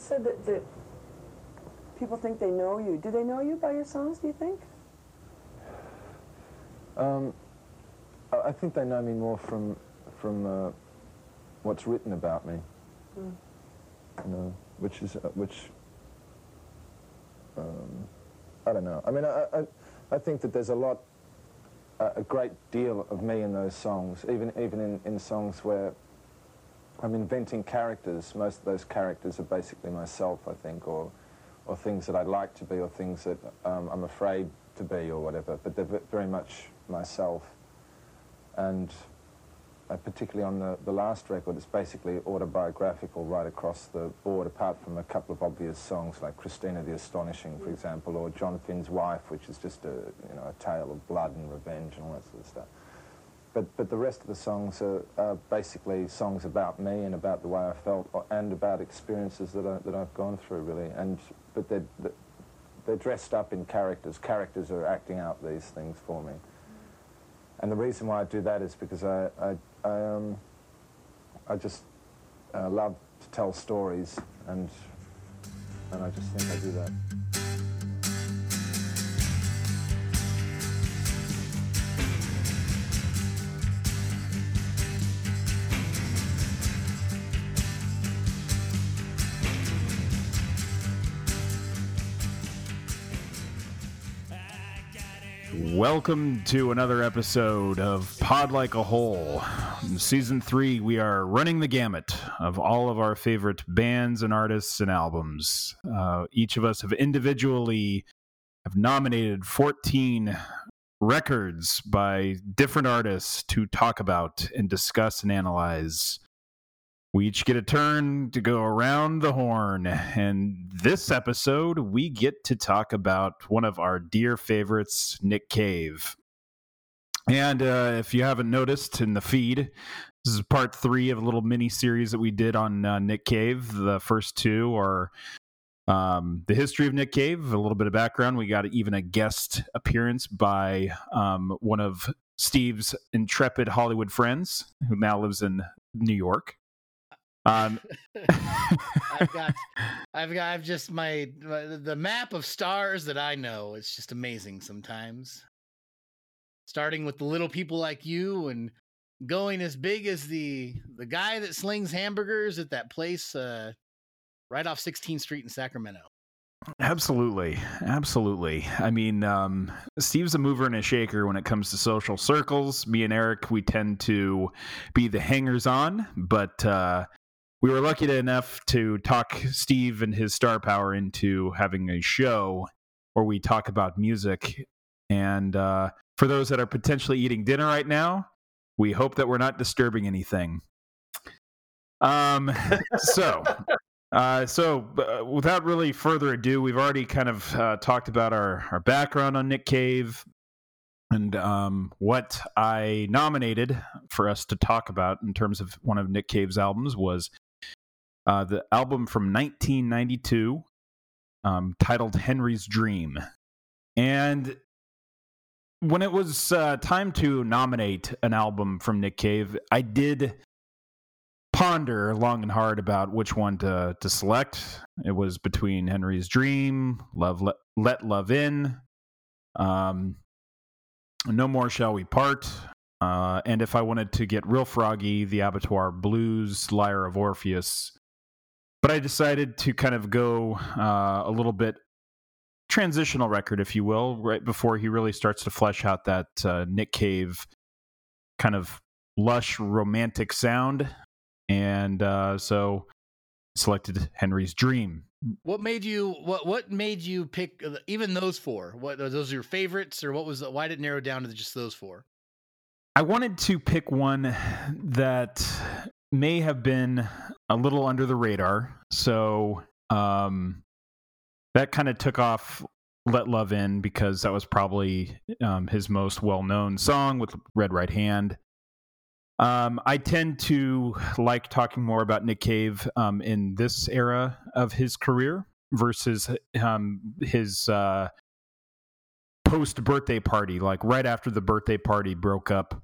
said that, that people think they know you. Do they know you by your songs, do you think? Um, I think they know me more from from uh, what's written about me. Mm. You know, which is uh, which. Um, I don't know. I mean, I, I I think that there's a lot, a a great deal of me in those songs. Even even in in songs where I'm inventing characters. Most of those characters are basically myself, I think, or or things that I'd like to be, or things that um, I'm afraid to be, or whatever. But they're very much myself. And uh, particularly on the, the last record, it's basically autobiographical right across the board, apart from a couple of obvious songs like Christina the Astonishing, for example, or John Finn's Wife, which is just a, you know, a tale of blood and revenge and all that sort of stuff. But, but the rest of the songs are, are basically songs about me and about the way I felt and about experiences that, I, that I've gone through, really. And, but they're, they're dressed up in characters. Characters are acting out these things for me. And the reason why I do that is because I, I, I, um, I just uh, love to tell stories, and, and I just think I do that. Welcome to another episode of Pod Like a Hole. In season three, we are running the gamut of all of our favorite bands and artists and albums. Uh, each of us have individually have nominated 14 records by different artists to talk about and discuss and analyze. We each get a turn to go around the horn. And this episode, we get to talk about one of our dear favorites, Nick Cave. And uh, if you haven't noticed in the feed, this is part three of a little mini series that we did on uh, Nick Cave. The first two are um, the history of Nick Cave, a little bit of background. We got even a guest appearance by um, one of Steve's intrepid Hollywood friends who now lives in New York. Um, I've got, I've got, I've just my, my the map of stars that I know. It's just amazing sometimes. Starting with the little people like you and going as big as the the guy that slings hamburgers at that place uh, right off 16th Street in Sacramento. Absolutely. Absolutely. I mean, um, Steve's a mover and a shaker when it comes to social circles. Me and Eric, we tend to be the hangers on, but uh, we were lucky enough to talk Steve and his star power into having a show where we talk about music. And uh, for those that are potentially eating dinner right now, we hope that we're not disturbing anything. Um, so uh, so, uh, without really further ado, we've already kind of uh, talked about our, our background on Nick Cave and um, what I nominated for us to talk about in terms of one of Nick Cave's albums was uh, the album from 1992 um, titled Henry's Dream. And when it was uh, time to nominate an album from Nick Cave, I did ponder long and hard about which one to to select. It was between Henry's Dream, Love Let, Let Love In, um, No More Shall We Part, uh, and if I wanted to get real froggy, the Abattoir Blues, Lyre of Orpheus. But I decided to kind of go uh, a little bit transitional record, if you will, right before he really starts to flesh out that uh, Nick Cave kind of lush romantic sound and uh, so selected Henry's Dream. What made you what what made you pick uh, even those four? What are those your favorites or what was why did it narrow down to just those four? I wanted to pick one that may have been a little under the radar, so um, that kind of took off "Let Love In" because that was probably um, his most well-known song with "Red Right Hand." Um, I tend to like talking more about Nick Cave um, in this era of his career versus um, his uh, post birthday party, like right after the birthday party broke up.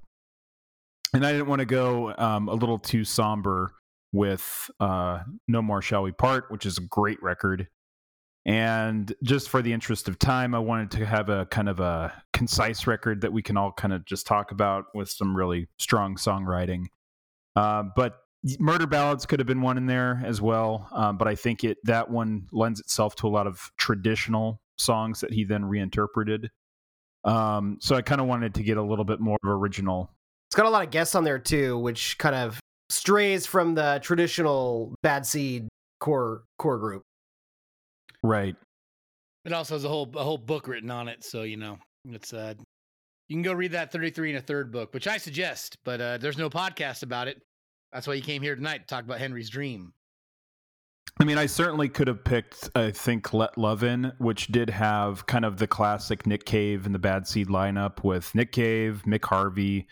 And I didn't want to go um, a little too somber with uh, No More Shall We Part, which is a great record. And just for the interest of time, I wanted to have a kind of a concise record that we can all kind of just talk about with some really strong songwriting. Uh, but Murder Ballads could have been one in there as well. Um, but I think it that one lends itself to a lot of traditional songs that he then reinterpreted. Um, so I kind of wanted to get a little bit more of original. It's got a lot of guests on there too, which kind of strays from the traditional Bad Seed core core group. Right. It also has a whole a whole book written on it, so you know it's uh you can go read that 33 and a third book, which I suggest, but uh there's no podcast about it. That's why you came here tonight to talk about Henry's dream. I mean, I certainly could have picked, I think, Let Love In, which did have kind of the classic Nick Cave and the Bad Seed lineup with Nick Cave, Mick Harvey,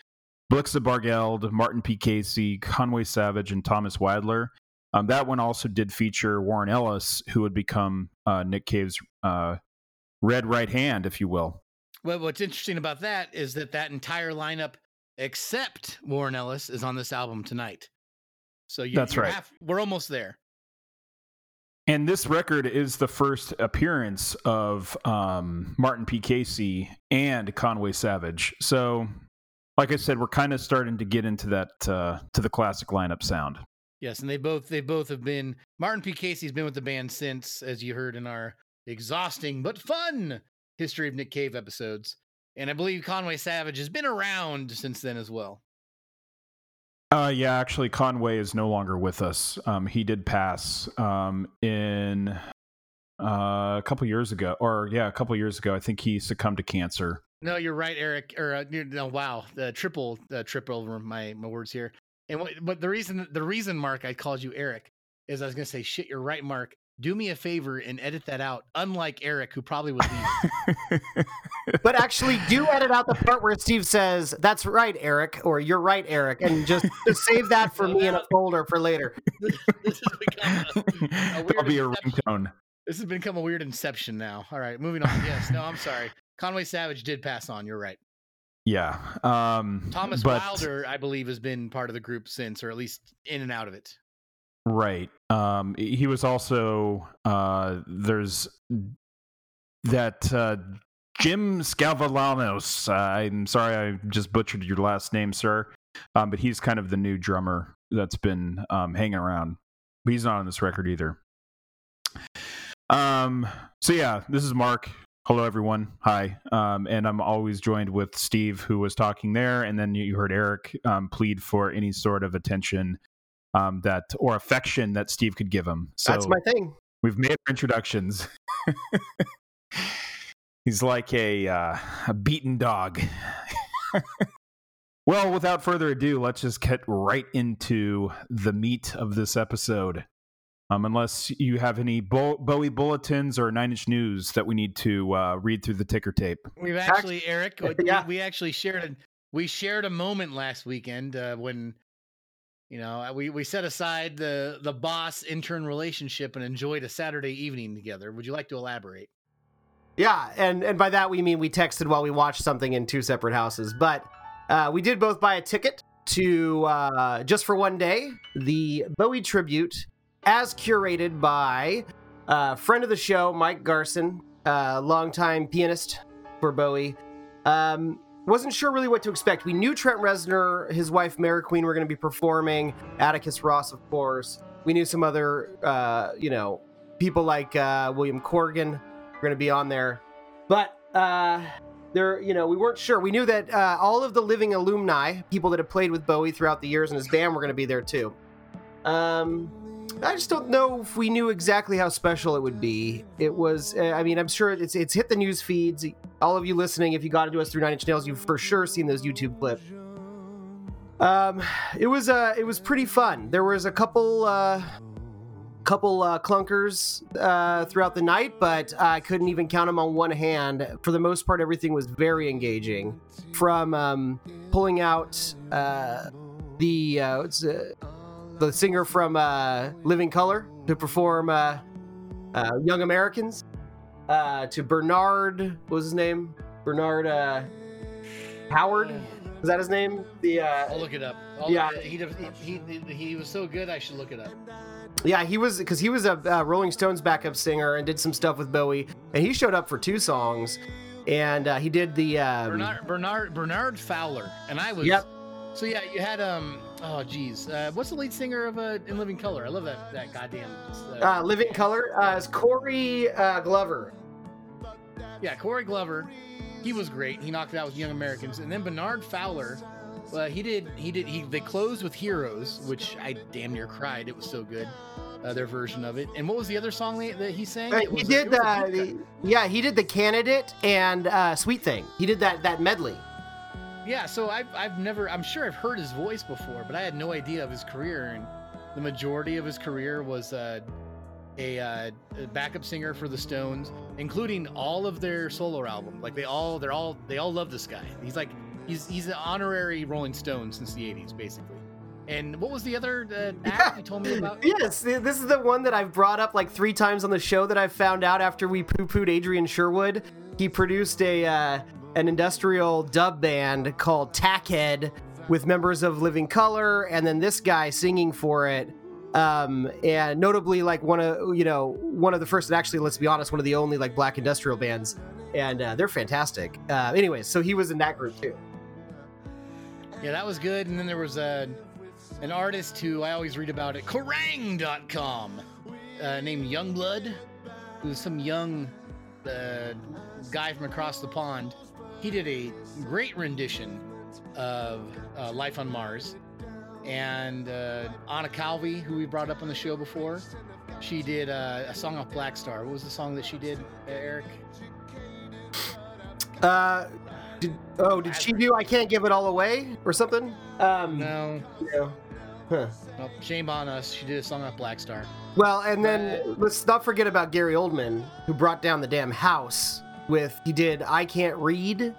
Blixa Bargeld, Martin P. Casey, Conway Savage, and Thomas Wydler. Um, that one also did feature Warren Ellis, who would become uh, Nick Cave's uh, red right hand, if you will. Well, what's interesting about that is that that entire lineup, except Warren Ellis, is on this album tonight. So you, That's you're right. half- we're almost there. And this record is the first appearance of um, Martin P. Casey and Conway Savage. So, like I said, we're kind of starting to get into that uh, to the classic lineup sound. Yes, and they both they both have been Martin P. Casey's been with the band since, as you heard in our exhausting but fun history of Nick Cave episodes. And I believe Conway Savage has been around since then as well. Uh, yeah, actually, Conway is no longer with us. Um, he did pass um, in uh, a couple years ago, or yeah, a couple years ago. I think he succumbed to cancer. No, you're right, Eric. Or uh, you- no, wow, the triple uh, trip over my my words here. And what, but the reason the reason Mark I called you Eric is I was gonna say shit. You're right, Mark. Do me a favor and edit that out. Unlike Eric, who probably would leave. But actually, do edit out the part where Steve says, "That's right, Eric," or "You're right, Eric," and just, just save that for me in a folder for later. this has become a, That'll be a inception. ringtone. This has become a weird inception now. All right, moving on. Yes, no, I'm sorry. Conway Savage did pass on. You're right. Yeah. Um, Thomas but- Wydler, I believe, has been part of the group since, or at least in and out of it. Right. Um, he was also uh, there's that uh, Jim Sclavunos. Uh, I'm sorry, I just butchered your last name, sir. Um, but he's kind of the new drummer that's been um, hanging around. But he's not on this record either. Um. So yeah, this is Mark. Hello, everyone. Hi. Um, and I'm always joined with Steve, who was talking there, and then you heard Eric um, plead for any sort of attention um, that or affection that Steve could give him. So That's my thing. we've made our introductions. He's like a uh, a beaten dog. well, without further ado, let's just get right into the meat of this episode. Um, unless you have any Bo- Bowie bulletins or Nine Inch News that we need to uh, read through the ticker tape. We've actually, Eric, we, Yeah. we actually shared a we shared a moment last weekend uh, when you know we we set aside the the boss intern relationship and enjoyed a Saturday evening together. Would you like to elaborate? Yeah, and and by that we mean we texted while we watched something in two separate houses. But uh, we did both buy a ticket to uh, just for one day the Bowie tribute, as curated by uh, friend of the show Mike Garson, uh, longtime pianist for Bowie. Um, wasn't sure really what to expect. We knew Trent Reznor, his wife Mariqueen, were going to be performing. Atticus Ross, of course. We knew some other, uh, you know, people like uh, William Corgan were going to be on there, but uh, there, you know, we weren't sure. We knew that uh, all of the living alumni, people that have played with Bowie throughout the years, and his band were going to be there too. Um, I just don't know if we knew exactly how special it would be. It was, uh, I mean, I'm sure it's it's hit the news feeds. All of you listening, if you got into us through Nine Inch Nails, you've for sure seen those YouTube clips. Um, it was uh, it was pretty fun. There was a couple uh, couple uh, clunkers uh, throughout the night, but I couldn't even count them on one hand. For the most part, everything was very engaging. From um, pulling out uh, the uh, uh, the singer from uh, Living Color to perform uh, uh, Young Americans, uh, to Bernard, what was his name? Bernard uh, Howard, Is that his name? The uh, I'll look it up. I'll, Yeah. he, he, he, he was so good. I should look it up. Yeah, he was because he was a uh, Rolling Stones backup singer and did some stuff with Bowie, and he showed up for two songs, and uh, he did the um, Bernard Bernard Bernard Fowler, and I was. Yep. So yeah, you had um. Oh geez, uh, what's the lead singer of uh, In Living Color? I love that that goddamn. Uh, uh, Living Color. Uh, it's Corey uh, Glover. yeah, Corey Glover. He was great. He knocked it out with Young Americans, and then Bernard Fowler. Well, he did. He did. He they closed with Heroes, which I damn near cried. It was so good. Uh, their version of it. And what was the other song that, that he sang? Uh, he did the, the yeah he did the Candidate and uh, Sweet Thing. He did that that medley. Yeah, so I've, I've never, I'm sure I've heard his voice before, but I had no idea of his career. And the majority of his career was uh, a, uh, a backup singer for the Stones, including all of their solo album. Like they all, they're all, they all love this guy. He's like, he's he's an honorary Rolling Stone since the '80s, basically. And what was the other uh, act you told me about? Yes, this is the one that I've brought up like three times on the show that I've found out after we poo pooed Adrian Sherwood. He produced a uh, an industrial dub band called Tackhead with members of Living Color, and then this guy singing for it. Um, and notably, like one of you know one of the first, and actually, let's be honest, one of the only like black industrial bands, and uh, they're fantastic. Uh, anyways, so he was in that group too. Yeah, that was good. And then there was a, an artist who I always read about at Kerrang.com uh, named Yungblud, who's some young uh, guy from across the pond. He did a great rendition of uh, Life on Mars. And uh, Anna Calvi, who we brought up on the show before, she did uh, a song off Black Star. What was the song that she did, uh, Eric? Uh, did, oh, did she do "I Can't Give It All Away" or something? Um, No, no. Huh. nope, shame on us. She did a song off Black Star. Well, and then let's not forget about Gary Oldman, who brought down the damn house with he did "I Can't Read,"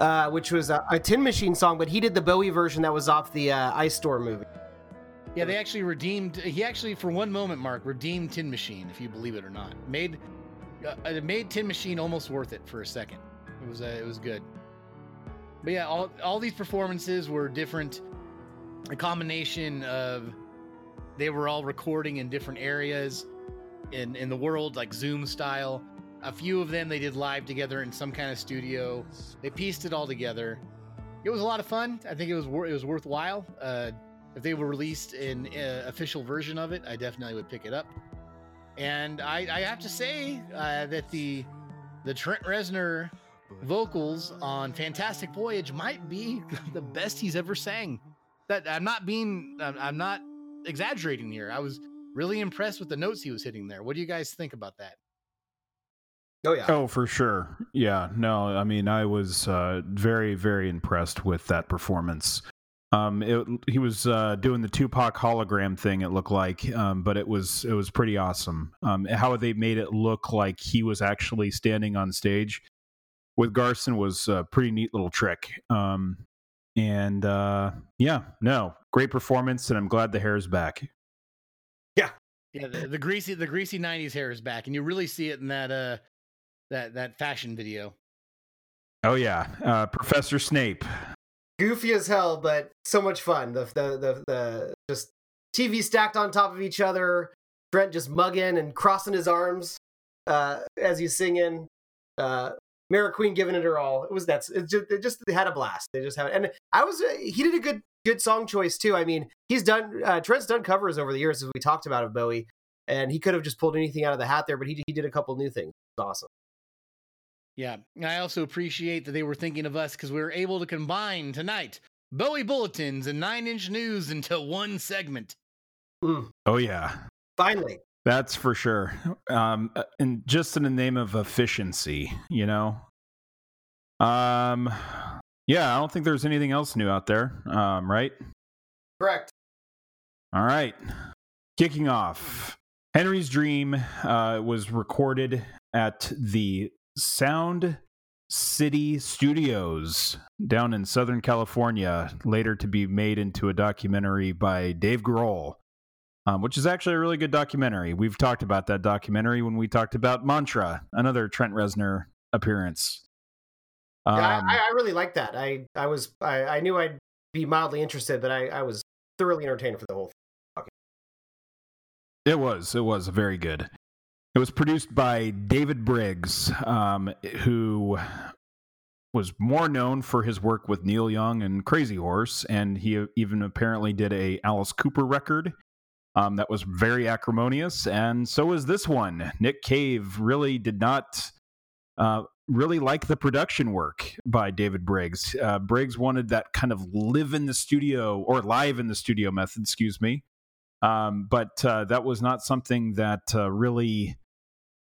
uh, which was a, a Tin Machine song, but he did the Bowie version that was off the uh, Ice Storm movie. Yeah, they actually redeemed. He actually, for one moment, Mark redeemed Tin Machine, if you believe it or not. Made uh, it made Tin Machine almost worth it for a second. It was uh, it was good. But yeah, all all these performances were different. A combination of they were all recording in different areas in in the world, like Zoom style. A few of them they did live together in some kind of studio. They pieced it all together. It was a lot of fun. I think it was wor- it was worthwhile. Uh, if they were released in uh, official version of it, I definitely would pick it up. And I, I have to say uh, that the the Trent Reznor vocals on Fantastic Voyage might be the best he's ever sang. That I'm not being I'm, I'm not exaggerating here. I was really impressed with the notes he was hitting there. What do you guys think about that? Oh yeah. Oh, for sure. Yeah. No, I mean, I was uh, very, very impressed with that performance. Um, it, he was uh, doing the Tupac hologram thing. It looked like, um, but it was it was pretty awesome. Um, how they made it look like he was actually standing on stage with Garson was a pretty neat little trick. Um, and uh, yeah, no, great performance, and I'm glad the hair is back. Yeah, the, the greasy the greasy '90s hair is back, and you really see it in that uh that that fashion video. Oh yeah, uh, Professor Snape. Goofy as hell, but so much fun. The the the, the just TV stacked on top of each other. Trent just mugging and crossing his arms uh, as he's singing. Uh, Mariqueen giving it her all. It was that's it just, it just they had a blast. They just had and I was uh, he did a good good song choice too. I mean he's done uh, Trent's done covers over the years as we talked about of Bowie, and he could have just pulled anything out of the hat there, but he he did a couple new things. It was awesome. Yeah, and I also appreciate that they were thinking of us because we were able to combine tonight Bowie bulletins and Nine Inch News into one segment. Mm, Oh yeah, finally, That's for sure. Um, uh, and just in the name of efficiency, you know. Um, yeah, I don't think there's anything else new out there. Um, right? correct. All right. Kicking off, Henry's Dream uh, was recorded at the Sound City Studios down in Southern California, later to be made into a documentary by Dave Grohl, um, which is actually a really good documentary. We've talked about that documentary when we talked about Mantra, another Trent Reznor appearance. Yeah, Um, I, I really like that. I I was I, I knew I'd be mildly interested, but I, I was thoroughly entertained for the whole thing. It was. It was very good. It was produced by David Briggs, um, who was more known for his work with Neil Young and Crazy Horse, and he even apparently did a Alice Cooper record um, that was very acrimonious, and so is this one. Nick Cave really did not uh, really like the production work by David Briggs. Uh, Briggs wanted that kind of live in the studio or live in the studio method, excuse me. Um, but uh, that was not something that uh, really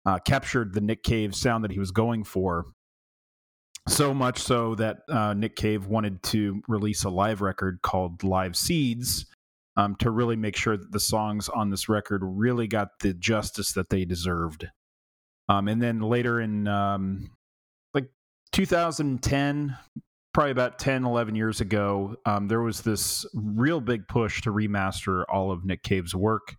uh, captured the Nick Cave sound that he was going for. So much so that uh, Nick Cave wanted to release a live record called Live Seeds um, to really make sure that the songs on this record really got the justice that they deserved. Um, and then later in um, like 2010, probably about 10, 11 years ago, um, there was this real big push to remaster all of Nick Cave's work.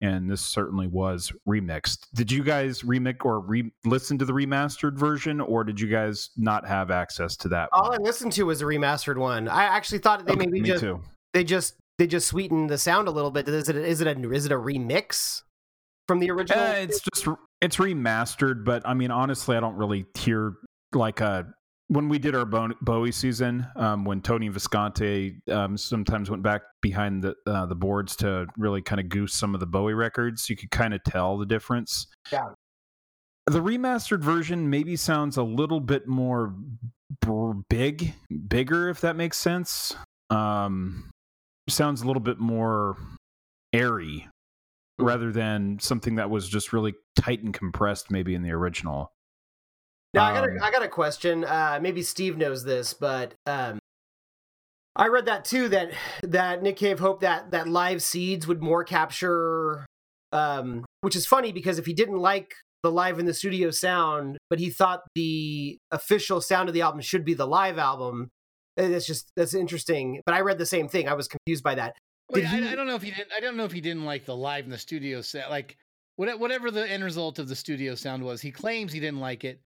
And this certainly was remixed. Did you guys remix or re- listen to the remastered version, or did you guys not have access to that? All I listened to was a remastered one. I actually thought they Okay, maybe just too. they just they just sweetened the sound a little bit. Is it is it a is it a remix from the original? Uh, it's just it's remastered, but I mean, honestly, I don't really hear like uh when we did our Bowie season, um, when Tony Visconti um, sometimes went back behind the uh, the boards to really kind of goose some of the Bowie records, you could kind of tell the difference. Yeah. The remastered version maybe sounds a little bit more big, bigger, if that makes sense. Um, sounds a little bit more airy rather than something that was just really tight and compressed maybe in the original. Now I got Um, a, I got a question. Uh, maybe Steve knows this, but um, I read that too. That that Nick Cave hoped that that live seeds would more capture, um, which is funny because if he didn't like the live in the studio sound, but he thought the official sound of the album should be the live album. eh, That's just that's interesting. But I read the same thing. I was confused by that. Wait, Did I, I don't know if he didn't. I don't know if he didn't like the live in the studio set. Like whatever the end result of the studio sound was, he claims he didn't like it,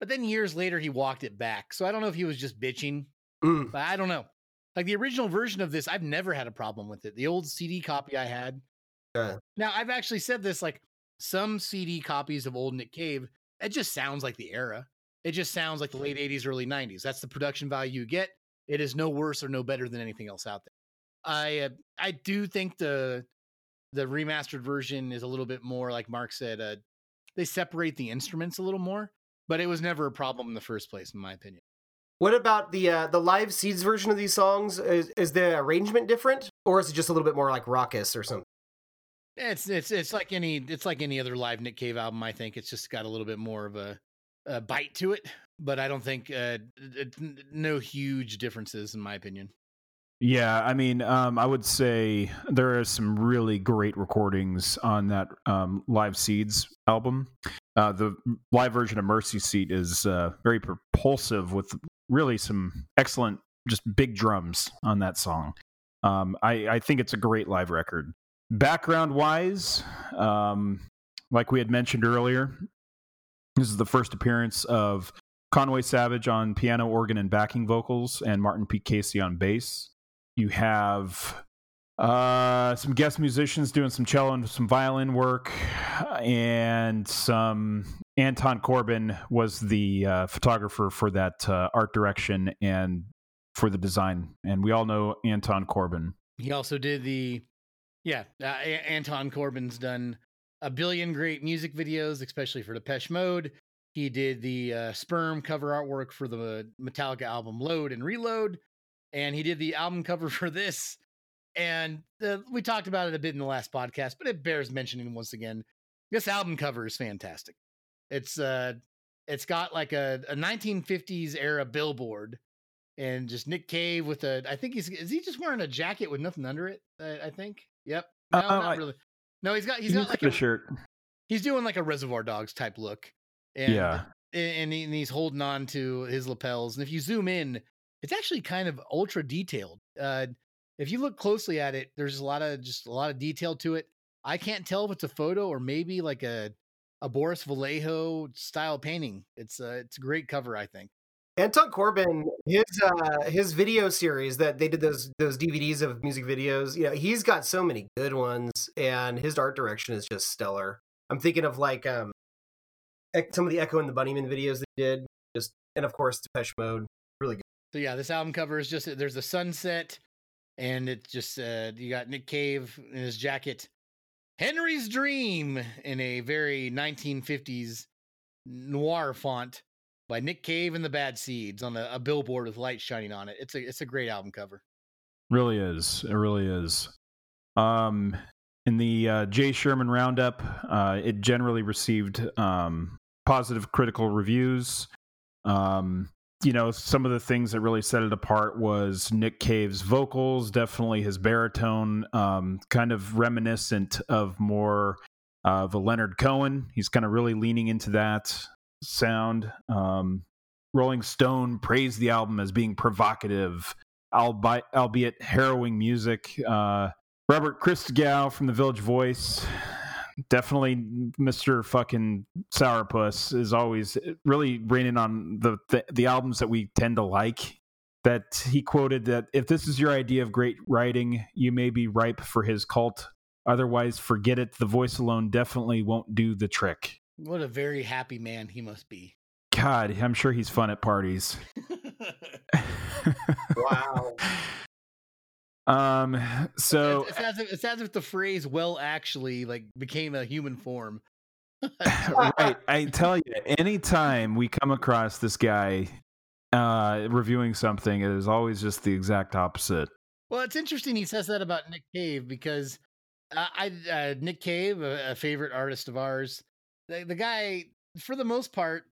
but then years later he walked it back. So I don't know if he was just bitching, Mm. but I don't know. Like the original version of this, I've never had a problem with it. The old CD copy I had. Yeah. Now I've actually said this. Like some CD copies of old Nick Cave, it just sounds like the era. It just sounds like the late '80s, early '90s. That's the production value you get. It is no worse or no better than anything else out there. I uh, I do think the the remastered version is a little bit more like Mark said. Uh, they separate the instruments a little more, but it was never a problem in the first place, in my opinion. What about the uh, the live seeds version of these songs? Is, is the arrangement different, or is it just a little bit more like raucous or something? It's it's it's like any it's like any other live Nick Cave album. I think it's just got a little bit more of a, a bite to it, but I don't think uh, it, no huge differences in my opinion. Yeah, I mean, um, I would say there are some really great recordings on that um, Live Seeds album. Uh, the live version of Mercy Seat is uh, very propulsive with really some excellent, just big drums on that song. Um, I, I think it's a great live record. Background wise, um, like we had mentioned earlier, this is the first appearance of Conway Savage on piano, organ, and backing vocals, and Martin P. Casey on bass. You have uh, some guest musicians doing some cello and some violin work, and some Anton Corbijn was the uh, photographer for that uh, art direction and for the design. And we all know Anton Corbijn. He also did the, yeah, uh, A- Anton Corbijn's done a billion great music videos, especially for Depeche Mode. He did the uh, Sperm cover artwork for the Metallica album Load and Reload, and he did the album cover for this. And uh, we talked about it a bit in the last podcast, but it bears mentioning once again. This album cover is fantastic. It's uh, it's got like a, a 1950s era billboard and just Nick Cave with a. I think he's is he just wearing a jacket with nothing under it? Uh, I think. Yep. No, Uh, not I- really. No, he's got he's He's got like a, a shirt. he's doing like a Reservoir Dogs type look. And, Yeah. and, he- and he's holding on to his lapels. And if you zoom in, it's actually kind of ultra detailed. Uh, if you look closely at it, there's a lot of just a lot of detail to it. I can't tell if it's a photo or maybe like a a Boris Vallejo style painting. It's a it's a great cover, I think. Anton Corbijn, his uh, his video series that they did those those DVDs of music videos. You know, he's got so many good ones, and his art direction is just stellar. I'm thinking of like um, some of the Echo and the Bunnymen videos they did, just and of course Depeche Mode. So yeah, this album cover is just there's a sunset, and it just uh, you got Nick Cave in his jacket, Henry's Dream in a very 1950s noir font by Nick Cave and the Bad Seeds on a, a billboard with lights shining on it. It's a it's a great album cover. Really is. It really is. Um, in the uh, Jay Sherman Roundup, uh, it generally received um, positive critical reviews. Um, you know, some of the things that really set it apart was Nick Cave's vocals, definitely his baritone, um, kind of reminiscent of more of a Leonard Cohen. He's kind of really leaning into that sound. Um, Rolling Stone praised the album as being provocative, albeit, albeit harrowing music. Uh, Robert Christgau from the Village Voice, definitely Mr. fucking Sourpuss is always eh, really raining on the, the the albums that we tend to like. That he quoted that if this is your idea of great writing, you may be ripe for his cult. Otherwise, forget it. The voice alone definitely won't do the trick. What a very happy man he must be. God, I'm sure he's fun at parties. Wow. Um. So it's, it's as if, it's as if the phrase "well, actually" like became a human form. right, I tell you, anytime we come across this guy uh, reviewing something, it is always just the exact opposite. Well, it's interesting he says that about Nick Cave because uh, I uh, Nick Cave, a, a favorite artist of ours, the, the guy for the most part,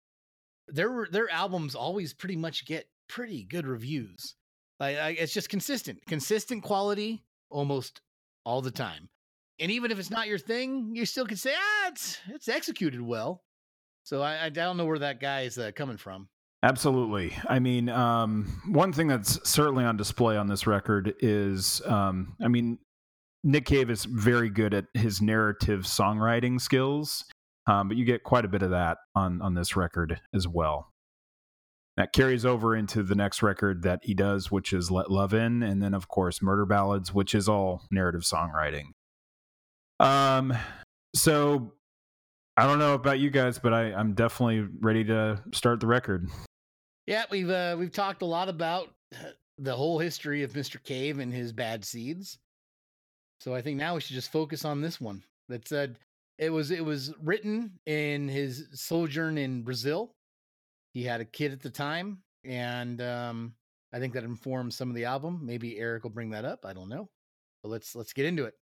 their their albums always pretty much get pretty good reviews. Like, like it's just consistent, consistent quality almost all the time. And even if it's not your thing, you still can say, ah, it's it's executed well. So I, I don't know where that guy is uh, coming from. Absolutely. I mean, um, one thing that's certainly on display on this record is, um, I mean, Nick Cave is very good at his narrative songwriting skills, um, but you get quite a bit of that on on this record as well. That carries over into the next record that he does, which is Let Love In, and then of course Murder Ballads, which is all narrative songwriting. Um, so I don't know about you guys, but I, I'm definitely ready to start the record. Yeah, we've uh, we've talked a lot about the whole history of Mr. Cave and his bad seeds. So I think now we should just focus on this one. That said, it was it was written in his sojourn in Brazil. He had a kid at the time, and um, I think that informs some of the album. Maybe Eric will bring that up. I don't know. But let's let's get into it.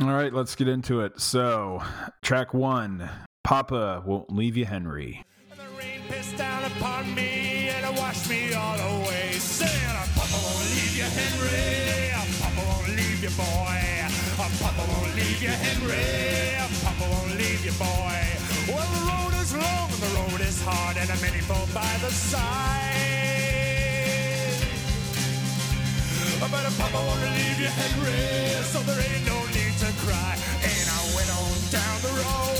All right, let's get into it. So, track one Papa Won't Leave You, Henry. The rain pissed down upon me and it washed me all away. Saying, Papa won't leave you, Henry. Papa won't leave you, boy. Papa won't leave you, Henry. Papa won't leave you, boy. Well, the road is long the road is hard and many fall by the side. But Papa won't leave you, Henry. So there ain't no need to cry. And I went on down the road.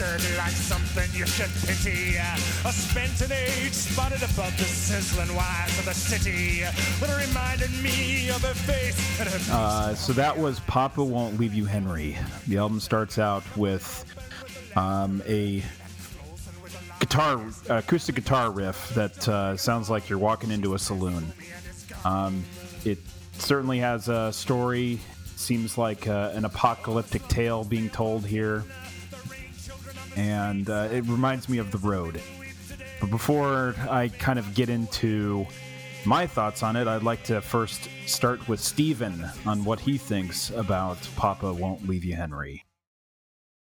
Exhausted, like something you should pity. I spent an age spotted above the sizzling wires of the city, it reminded me of her face her. Uh, so that was Papa Won't Leave You, Henry. The album starts out with um, a guitar, acoustic guitar riff that uh, sounds like you're walking into a saloon. Um, it certainly has a story. Seems like uh, an apocalyptic tale being told here, and uh, it reminds me of The Road. But before I kind of get into my thoughts on it, I'd like to first start with Steven on what he thinks about Papa Won't Leave You, Henry.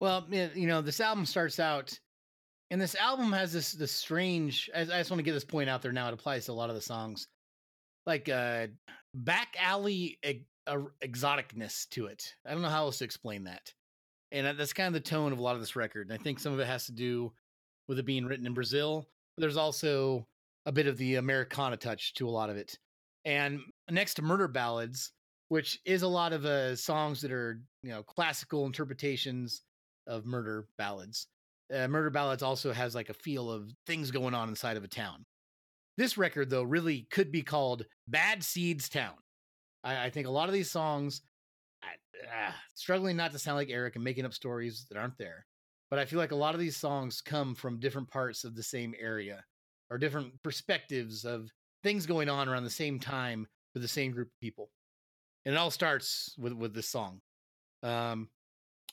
Well, you know, this album starts out, and this album has this this strange. I, just want to get this point out there now. It applies to a lot of the songs, like uh, back alley ex- uh, exoticness to it. I don't know how else to explain that, and that's kind of the tone of a lot of this record. And I think some of it has to do with it being written in Brazil. There's also a bit of the Americana touch to a lot of it. And next to Murder Ballads, which is a lot of uh, songs that are you know classical interpretations of murder ballads. Uh, murder ballads also has like a feel of things going on inside of a town. This record, though, really could be called Bad Seeds Town. I, I think a lot of these songs, Uh, struggling not to sound like Eric and making up stories that aren't there, but I feel like a lot of these songs come from different parts of the same area or different perspectives of things going on around the same time with the same group of people. And it all starts with with this song. Um,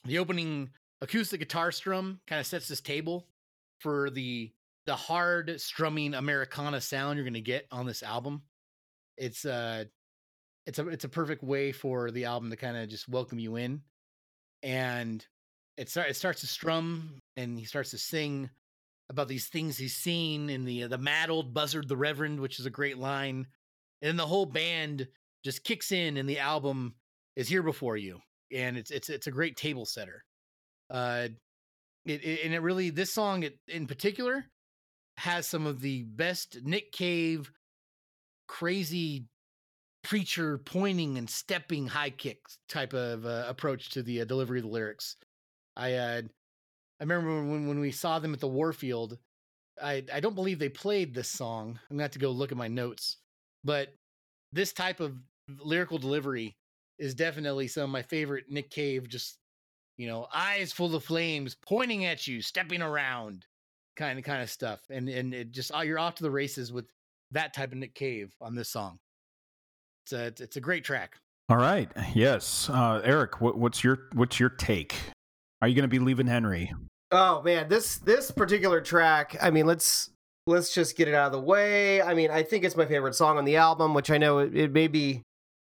the opening acoustic guitar strum kind of sets this table for the the hard strumming Americana sound you're going to get on this album. It's uh it's a it's a perfect way for the album to kind of just welcome you in. And it start, it starts to strum and he starts to sing about these things he's seen in the the mad old buzzard the reverend which is a great line and then the whole band just kicks in and the album is here before you and it's it's it's a great table setter uh it, it and it really this song it, in particular has some of the best nick cave crazy preacher pointing and stepping high kick type of uh, approach to the uh, delivery of the lyrics i uh I remember when when we saw them at the Warfield. I I don't believe they played this song. I'm gonna have to go look at my notes, but this type of lyrical delivery is definitely some of my favorite Nick Cave. Just you know, eyes full of flames, pointing at you, stepping around, kind of kind of stuff, and and it just oh, you're off to the races with that type of Nick Cave on this song. It's a it's a great track. All right. Yes, uh, Eric. What, what's your what's your take? Are you going to be leaving Henry? Oh man, this this particular track. I mean, let's let's just get it out of the way. I mean, I think it's my favorite song on the album, which I know it, it may be.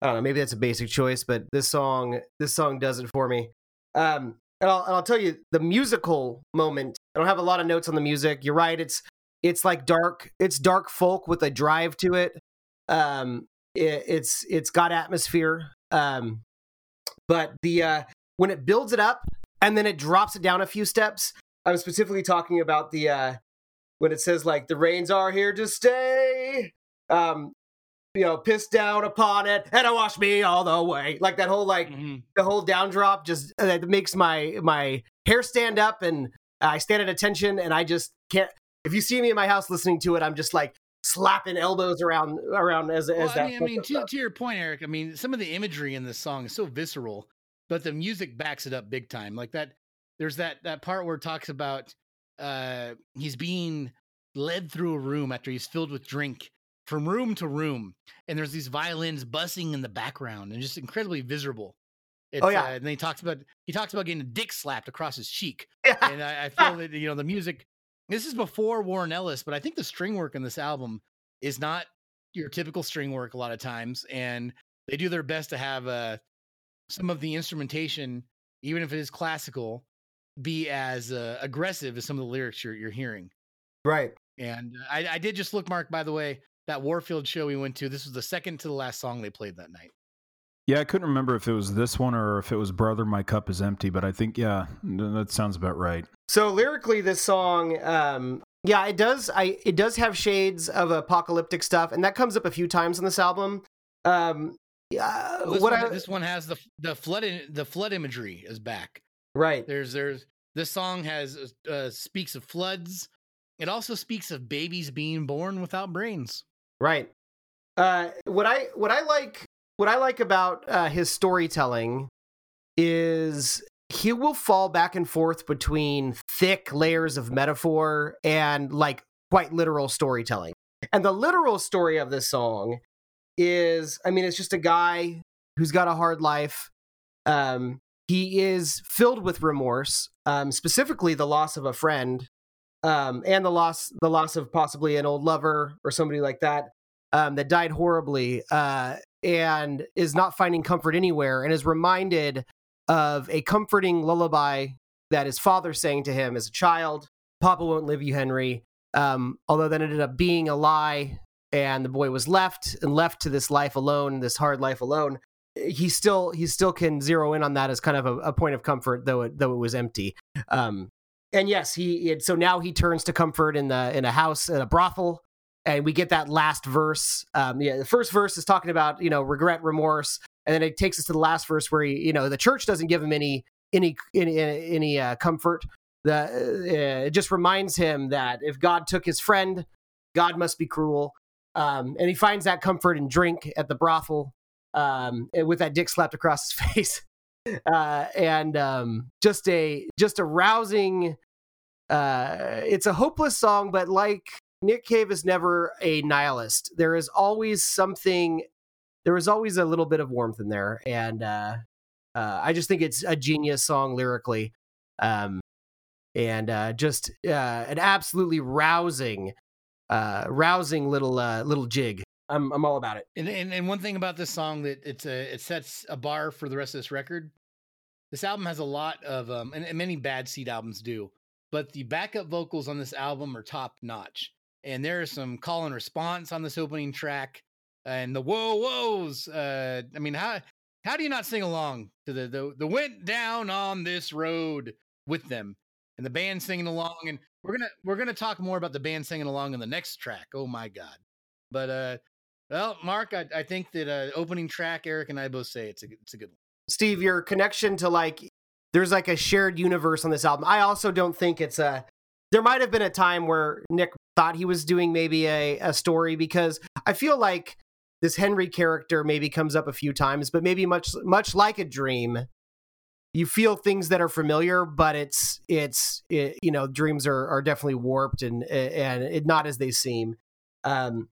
I don't know. Maybe that's a basic choice, but this song this song does it for me. Um, and I'll, and I'll tell you the musical moment. I don't have a lot of notes on the music. You're right. It's it's like dark. It's dark folk with a drive to it. Um, it, it's it's got atmosphere. Um, but the uh, when it builds it up and then it drops it down a few steps. I'm specifically talking about the uh when it says like the rains are here to stay. Um, you know, piss down upon it and I wash me all the way. Like that whole like Mhm. the whole down drop just uh, that makes my my hair stand up and I stand at attention and I just can't. If you see me in my house listening to it, I'm just like slapping elbows around around as as Well, that. I mean, I mean to, to your point, Eric. I mean, some of the imagery in this song is so visceral, but the music backs it up big time. Like that, there's that that part where it talks about uh he's being led through a room after he's filled with drink from room to room, and there's these violins buzzing in the background and just incredibly visible. It's, Oh, yeah. uh, and then he talks about he talks about getting a dick slapped across his cheek and I, I feel that you know the music. This is before Warren Ellis, but I think the string work in this album is not your typical string work a lot of times, and they do their best to have uh, some of the instrumentation, even if it is classical, be as uh, aggressive as some of the lyrics you're you're hearing. right. And uh, I, I did just look, Mark. By the way, that Warfield show we went to, this was the second to the last song they played that night. Yeah, I couldn't remember if it was this one or if it was Brother My Cup is Empty, but I think yeah, that sounds about right. So lyrically, this song, um, yeah, it does. I it does have shades of apocalyptic stuff, and that comes up a few times on this album. Um, yeah, Well, this, what one, I, this one has the the flood in, the flood imagery is back. right? There's there's this song has uh, speaks of floods. It also speaks of babies being born without brains. Right. Uh, what I what I like what I like about uh, his storytelling is he will fall back and forth between thick layers of metaphor and like quite literal storytelling. And the literal story of this song is, I mean, it's just a guy who's got a hard life. Um, he is filled with remorse, um, specifically the loss of a friend, um, and the loss the loss of possibly an old lover or somebody like that um, that died horribly, uh, and is not finding comfort anywhere, and is reminded of a comforting lullaby that his father sang to him as a child. Papa won't leave you, Henry. Um, although that ended up being a lie, and the boy was left and left to this life alone, this hard life alone. He still he still can zero in on that as kind of a, a point of comfort, though it though it was empty. Um, and yes, he it, so now he turns to comfort in the in a house in a brothel, and we get that last verse. Um, yeah, the first verse is talking about you know regret, remorse. and then it takes us to the last verse where he, you know, the church doesn't give him any any any any uh, comfort. Uh, it just reminds him that if God took his friend, God must be cruel. Um, and he finds that comfort in drink at the brothel um, with that dick slapped across his face. Uh, and um, just a just a rousing. Uh, it's a hopeless song, but like Nick Cave is never a nihilist. There is always something. There is always a little bit of warmth in there, and uh, uh, I just think it's a genius song lyrically, um, and uh, just uh, an absolutely rousing, uh, rousing little uh, little jig. I'm I'm all about it. And, and and one thing about this song that it's a it sets a bar for the rest of this record. This album has a lot of um, and, and many bad seed albums do, but the backup vocals on this album are top notch. And there is some call and response on this opening track, and the whoa whoas. Uh, I mean, how how do you not sing along to the the the went down on this road with them and the band singing along? And we're gonna we're gonna talk more about the band singing along in the next track. Oh my god! But uh, well, Mark, I, I think that uh, opening track, Eric and I both say it's a it's a good one. Steve, your connection to like there's like a shared universe on this album. I also don't think it's a there might have been a time where Nick thought he was doing maybe a, a story because I feel like this Henry character maybe comes up a few times, but maybe much much like a dream, you feel things that are familiar, but it's it's it, you know dreams are are definitely warped and and it, not as they seem. Um,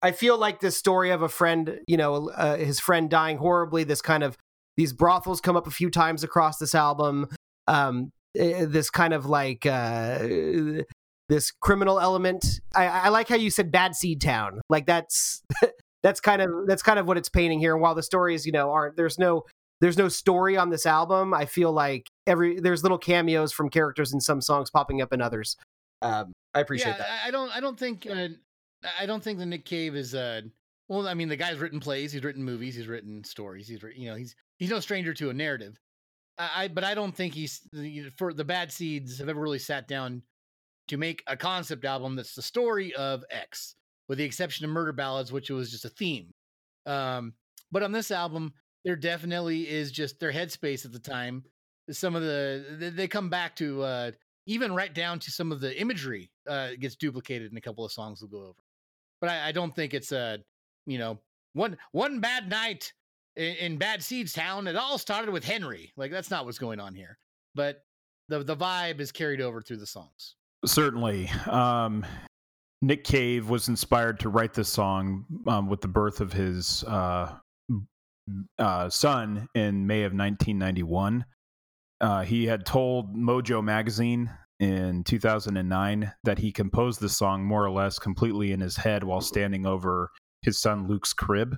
I feel like this story of a friend, you know, uh, his friend dying horribly. This kind of these brothels come up a few times across this album. Um, this kind of like uh, this criminal element. I, I like how you said "bad seed town." Like that's that's kind of that's kind of what it's painting here. And while the stories, you know, aren't there's no there's no story on this album. I feel like every there's little cameos from characters in some songs popping up in others. Um, I appreciate yeah, that. I I don't I don't think uh, I don't think the Nick Cave is uh well I mean the guy's written plays, he's written movies, he's written stories, he's written, you know he's he's no stranger to a narrative. I, but I don't think he's for the Bad Seeds have ever really sat down to make a concept album that's the story of X, with the exception of Murder Ballads, which was just a theme. Um, but on this album, there definitely is just their headspace at the time. Some of the they- they come back to uh, even right down to some of the imagery uh, gets duplicated in a couple of songs we'll go over. But I, I don't think it's a you know one one bad night in, in Bad Seeds Town. It all started with Henry. Like that's not what's going on here. But the the vibe is carried over through the songs. Certainly. Um, Nick Cave was inspired to write this song um, with the birth of his uh, uh, son in May of 1991. Uh, he had told Mojo Magazine in 2009 that he composed the song more or less completely in his head while standing over his son Luke's crib.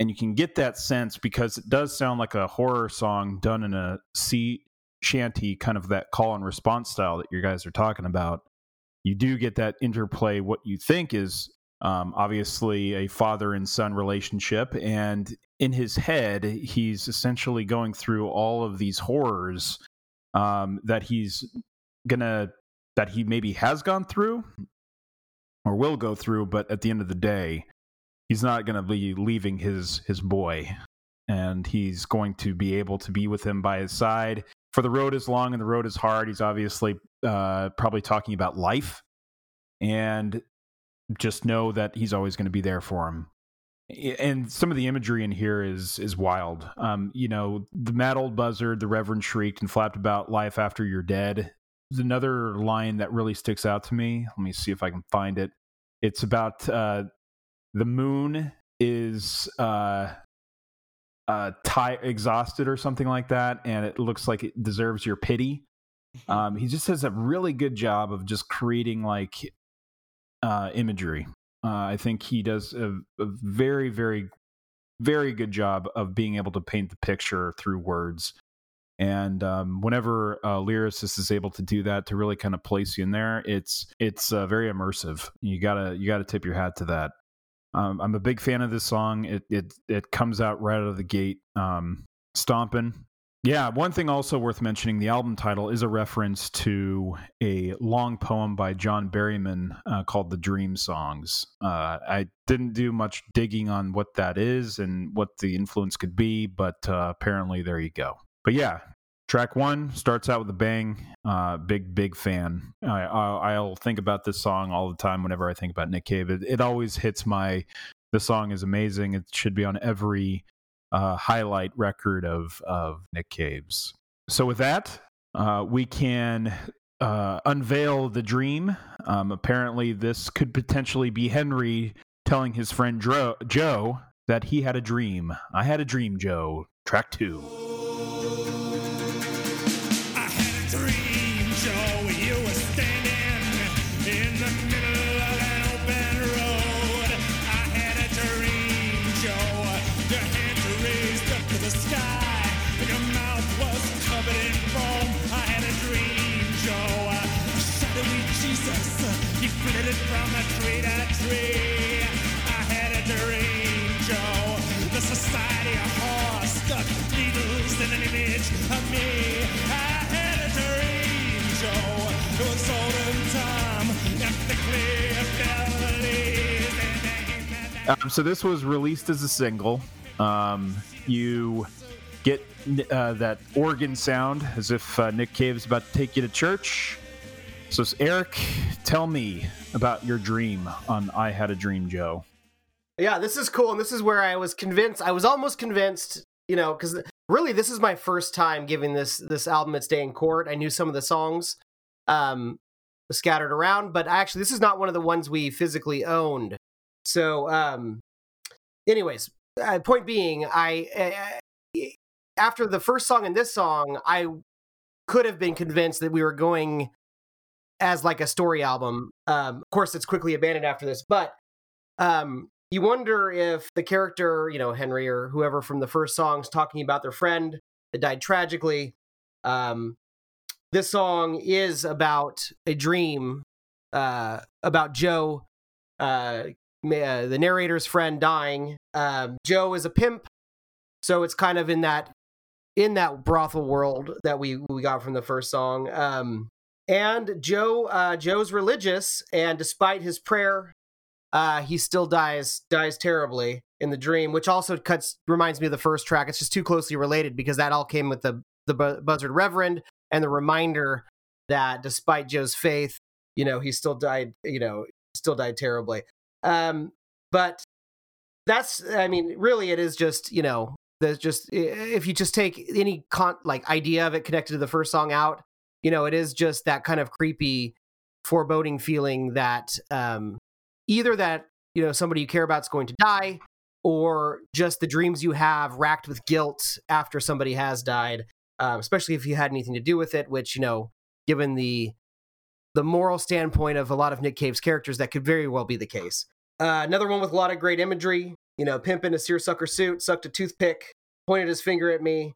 And you can get that sense because it does sound like a horror song done in a sea shanty, kind of that call and response style that you guys are talking about. You do get that interplay, what you think is um, obviously a father and son relationship. And in his head, he's essentially going through all of these horrors um, that he's gonna, that he maybe has gone through or will go through. But at the end of the day, he's not going to be leaving his his boy. And he's going to be able to be with him by his side. For the road is long and the road is hard he's obviously uh, probably talking about life. And just know that he's always going to be there for him. And some of the imagery in here is is wild. Um, you know the mad old buzzard the reverend shrieked and flapped about life after you're dead. There's another line that really sticks out to me. Let me see if i can find it. It's about uh, the moon is uh uh tired exhausted or something like that and it looks like it deserves your pity. Um he just does a really good job of just creating like uh imagery. Uh i think he does a, a very very very good job of being able to paint the picture through words. And um, whenever a lyricist is able to do that to really kind of place you in there it's it's uh, very immersive. You gotta you gotta tip your hat to that um, I'm a big fan of this song. It it it comes out right out of the gate, um, stomping. Yeah, one thing also worth mentioning the album title is a reference to a long poem by John Berryman uh, called The Dream Songs. Uh, I didn't do much digging on what that is and what the influence could be, but uh, apparently there you go. But yeah, track one starts out with a bang. Uh, big, big fan. I, I, I'll think about this song all the time whenever I think about Nick Cave. It, it always hits my. The song is amazing. It should be on every uh, highlight record of of Nick Cave's. So with that, uh, we can uh, unveil the dream. Um, apparently, this could potentially be Henry telling his friend Dro- Joe that he had a dream. I had a dream, Joe. Track two. Um, so this was released as a single. Um, you get uh, that organ sound as if uh, Nick Cave's about to take you to church. So Eric, tell me about your dream on "I Had a Dream," Joe. Yeah, this is cool, and this is where I was convinced. I was almost convinced, you know, because really, this is my first time giving this this album its day in court. I knew some of the songs um, scattered around, but actually, this is not one of the ones we physically owned. So, um, anyways, uh, point being, I uh, after the first song and this song, I could have been convinced that we were going as like a story album. Um, of course, it's quickly abandoned after this, but um, you wonder if the character, you know, Henry or whoever from the first song's talking about their friend that died tragically. Um, this song is about a dream uh, about Joe, uh, the narrator's friend dying. Um, Joe is a pimp, so it's kind of in that in that brothel world that we we got from the first song. Um, and Joe, uh, Joe's religious, and despite his prayer, uh, he still dies dies terribly in the dream, which also cuts reminds me of the first track. It's just too closely related because that all came with the the Bu- Buzzard Reverend and the reminder that despite Joe's faith, you know, he still died. You know, still died terribly. Um, but that's, I mean, really, it is just you know, there's just if you just take any con like idea of it connected to the first song out, you know, it is just that kind of creepy, foreboding feeling that um, either that you know somebody you care about is going to die, or just the dreams you have racked with guilt after somebody has died, um, especially if you had anything to do with it. Which you know, given the the moral standpoint of a lot of Nick Cave's characters, that could very well be the case. Uh, another one with a lot of great imagery. You know, pimp in a seersucker suit, sucked a toothpick, pointed his finger at me.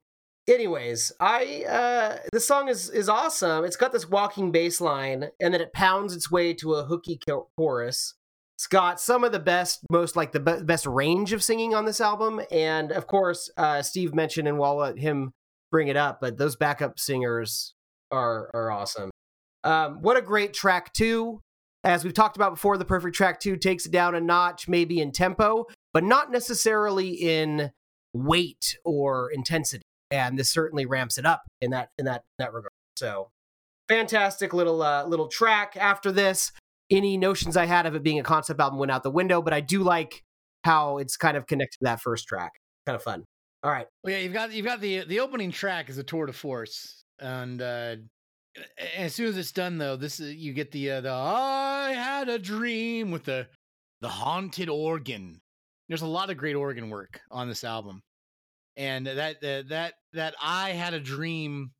Anyways, I uh the song is is awesome. It's got this walking bass line and then it pounds its way to a hooky cho- chorus. It's got some of the best, most like the be- best range of singing on this album, and of course, uh, Steve mentioned, and we'll let him bring it up. But those backup singers are are awesome. Um, what a great track two! As we've talked about before, the perfect track two takes it down a notch, maybe in tempo, but not necessarily in weight or intensity. And this certainly ramps it up in that in that in that regard. So fantastic little uh, little track. After this, any notions I had of it being a concept album went out the window, but I do like how it's kind of connected to that first track. Kind of fun. All right. Well, yeah, you've got you've got the the opening track is a tour de force, and uh, as soon as it's done, though, this is, you get the uh, the I had a dream with the the haunted organ. There's a lot of great organ work on this album, and that that that that I had a dream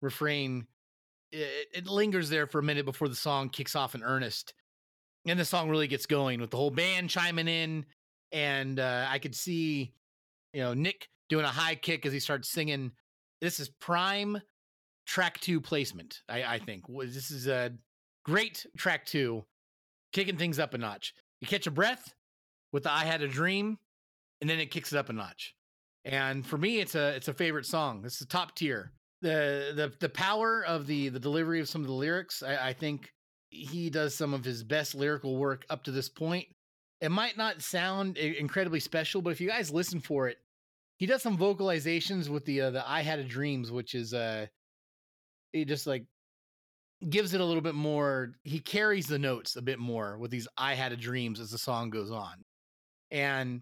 refrain. It, it lingers there for a minute before the song kicks off in earnest, and the song really gets going with the whole band chiming in, and uh, I could see, you know, Nick doing a high kick as he starts singing. This is prime track two placement. I, I think this is a great track two, kicking things up a notch. You catch a breath with the "I Had a Dream," and then it kicks it up a notch. And for me, it's a it's a favorite song. It's the top tier. The the the power of the the delivery of some of the lyrics. I, I think he does some of his best lyrical work up to this point. It might not sound incredibly special, but if you guys listen for it, he does some vocalizations with the uh, the I had a dreams, which is uh, he just like gives it a little bit more. He carries the notes a bit more with these I had a dreams as the song goes on, and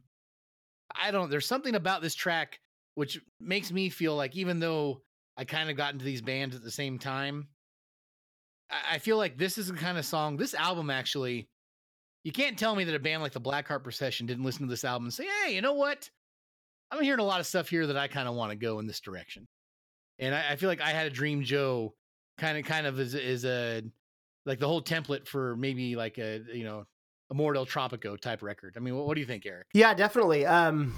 I don't. There's something about this track which makes me feel like even though I kind of got into these bands at the same time, I, I feel like this is the kind of song. This album actually, you can't tell me that a band like the Blackheart Procession didn't listen to this album and say, "Hey, you know what? I'm hearing a lot of stuff here that I kind of want to go in this direction." And I, I feel like I had a dream, Joe, kind of, kind of is is a like the whole template for maybe like a you know a Tropico type record. I mean, what, what do you think, Eric? Yeah, definitely. Um,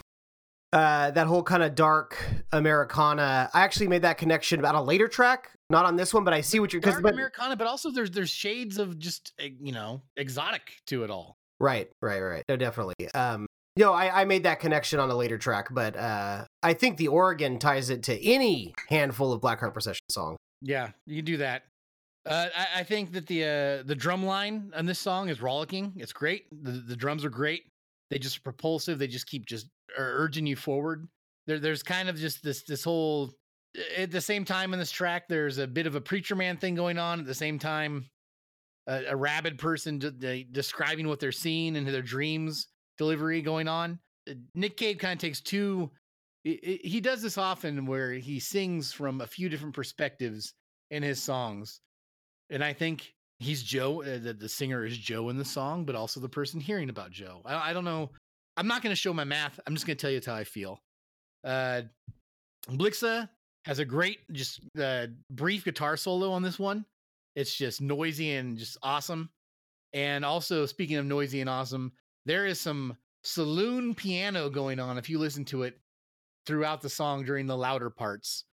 uh, that whole kind of dark Americana. I actually made that connection about a later track, not on this one, but I see what you're Dark Americana, but also there's there's shades of just eh, you know exotic to it all. right, right, right. No, definitely. Um, no, I, I made that connection on a later track, but uh, I think the organ ties it to any handful of Blackheart Procession song. Yeah, you can do that. Uh, I, I think that the uh, the drum line on this song is rollicking. It's great. The, the drums are great. They just propulsive. They just keep just ur- urging you forward. There, there's kind of just this this whole. At the same time in this track, there's a bit of a preacher man thing going on. At the same time, a, a rabid person de- de- describing what they're seeing and their dreams delivery going on. Uh, Nick Cave kind of takes two. i- He does this often where he sings from a few different perspectives in his songs. And I think he's Joe, uh, the, the singer is Joe in the song, but also the person hearing about Joe. I, I don't know. I'm not going to show my math. I'm just going to tell you how I feel. Uh, Blixa has a great, just uh, brief guitar solo on this one. It's just noisy and just awesome. And also, speaking of noisy and awesome, there is some saloon piano going on if you listen to it throughout the song during the louder parts.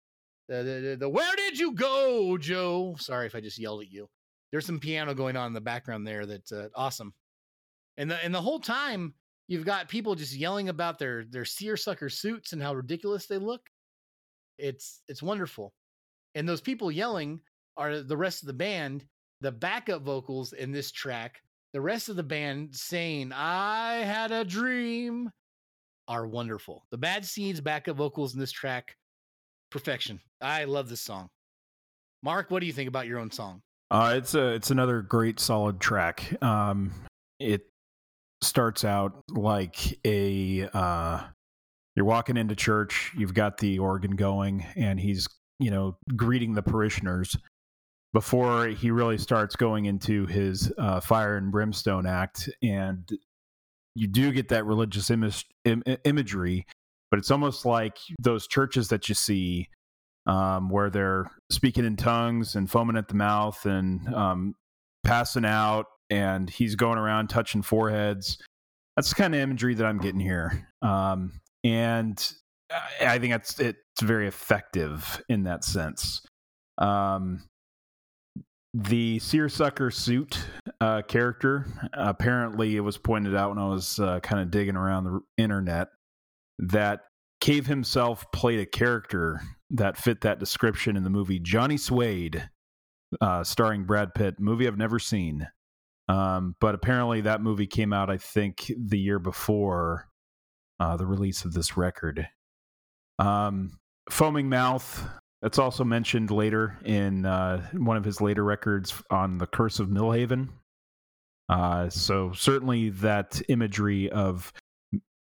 The, the, the, the where did you go, Joe? Sorry if I just yelled at you. There's some piano going on in the background there that's uh, awesome. And the and the whole time you've got people just yelling about their their seersucker suits and how ridiculous they look. It's it's wonderful. And those people yelling are the rest of the band. The backup vocals in this track, the rest of the band saying "I had a dream" are wonderful. The Bad Seeds backup vocals in this track perfection. I love this song. Mark, what do you think about your own song? Uh, it's a it's another great solid track. Um, it starts out like a uh, you're walking into church. You've got the organ going, and he's you know greeting the parishioners before he really starts going into his uh, fire and brimstone act. And you do get that religious image, Im- imagery, but it's almost like those churches that you see um, where they're speaking in tongues and foaming at the mouth and um, passing out, and he's going around touching foreheads. That's the kind of imagery that I'm getting here, um, and I think that's it's very effective in that sense. Um, the seersucker suit uh, character apparently it was pointed out when I was uh, kind of digging around the internet that Cave himself played a character that fit that description in the movie Johnny Suede, uh, starring Brad Pitt. Movie I've never seen, um, but apparently that movie came out, I think, the year before uh, the release of this record. Um, Foaming Mouth. That's also mentioned later in uh, one of his later records on the Curse of Millhaven. Uh, so certainly that imagery of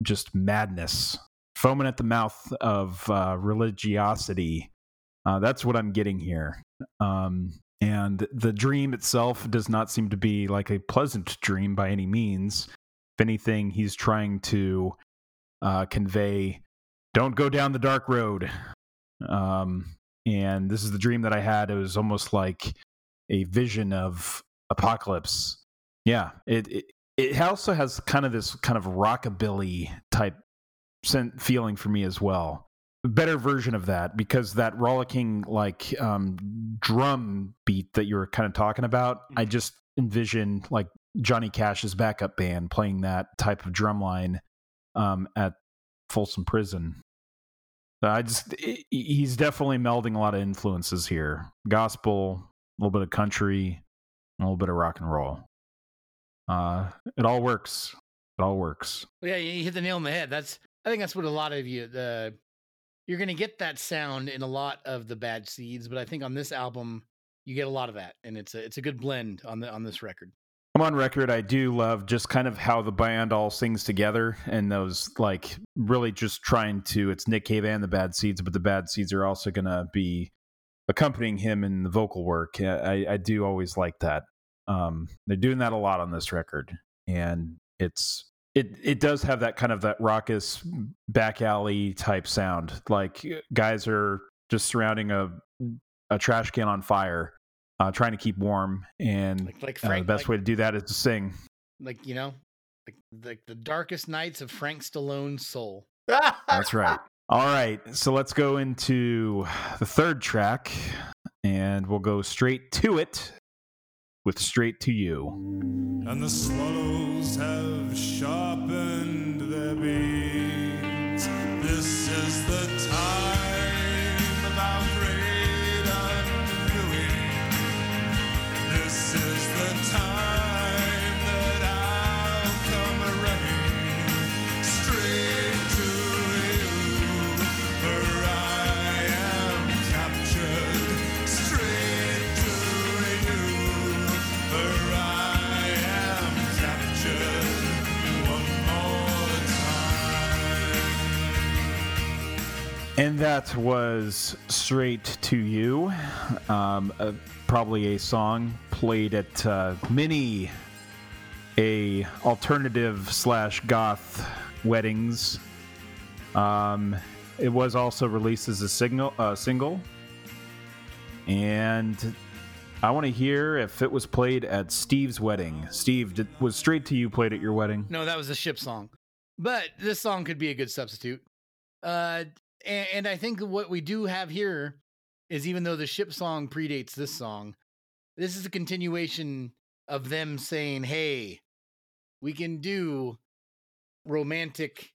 just madness foaming at the mouth of uh, religiosity. Uh, that's what I'm getting here. Um, and the dream itself does not seem to be like a pleasant dream by any means. If anything, he's trying to uh, convey, don't go down the dark road. Um, and this is the dream that I had. It was almost like a vision of apocalypse. Yeah, it, it it also has kind of this kind of rockabilly type feeling for me as well. Better version of that because that rollicking like um, drum beat that you were kind of talking about, I just envision like Johnny Cash's backup band playing that type of drum line um, at Folsom Prison. I just he's definitely melding a lot of influences here: gospel, a little bit of country, a little bit of rock and roll. Uh, it all works. It all works. Yeah, you hit the nail on the head. That's I think that's what a lot of you the you're gonna get that sound in a lot of the bad seeds, but I think on this album you get a lot of that, and it's a it's a good blend on the on this record. I'm on record. I do love just kind of how the band all sings together and those like really just trying to. It's Nick Cave and the Bad Seeds, but the Bad Seeds are also going to be accompanying him in the vocal work. I, I do always like that. Um, they're doing that a lot on this record, and it's it it does have that kind of that raucous back alley type sound. Like guys are just surrounding a a trash can on fire, uh, trying to keep warm, and Like like uh, the best like, way to do that is to sing. like you know, like like the darkest nights of Frank Stallone's soul. That's right. All right, so let's go into the third track, and we'll go straight to it with "Straight to You." And the swallows have sharpened their beaks. This is the time our great undoing. This is the time And that was "Straight to You," um, uh, probably a song played at uh, many a alternative slash goth weddings. Um, it was also released as a signal uh, single, and I want to hear if it was played at Steve's wedding. Steve, did, was "Straight to You" played at your wedding? No, that was a ship song, but this song could be a good substitute. Uh, and, and I think what we do have here is even though the ship song predates this song, this is a continuation of them saying, "Hey, we can do romantic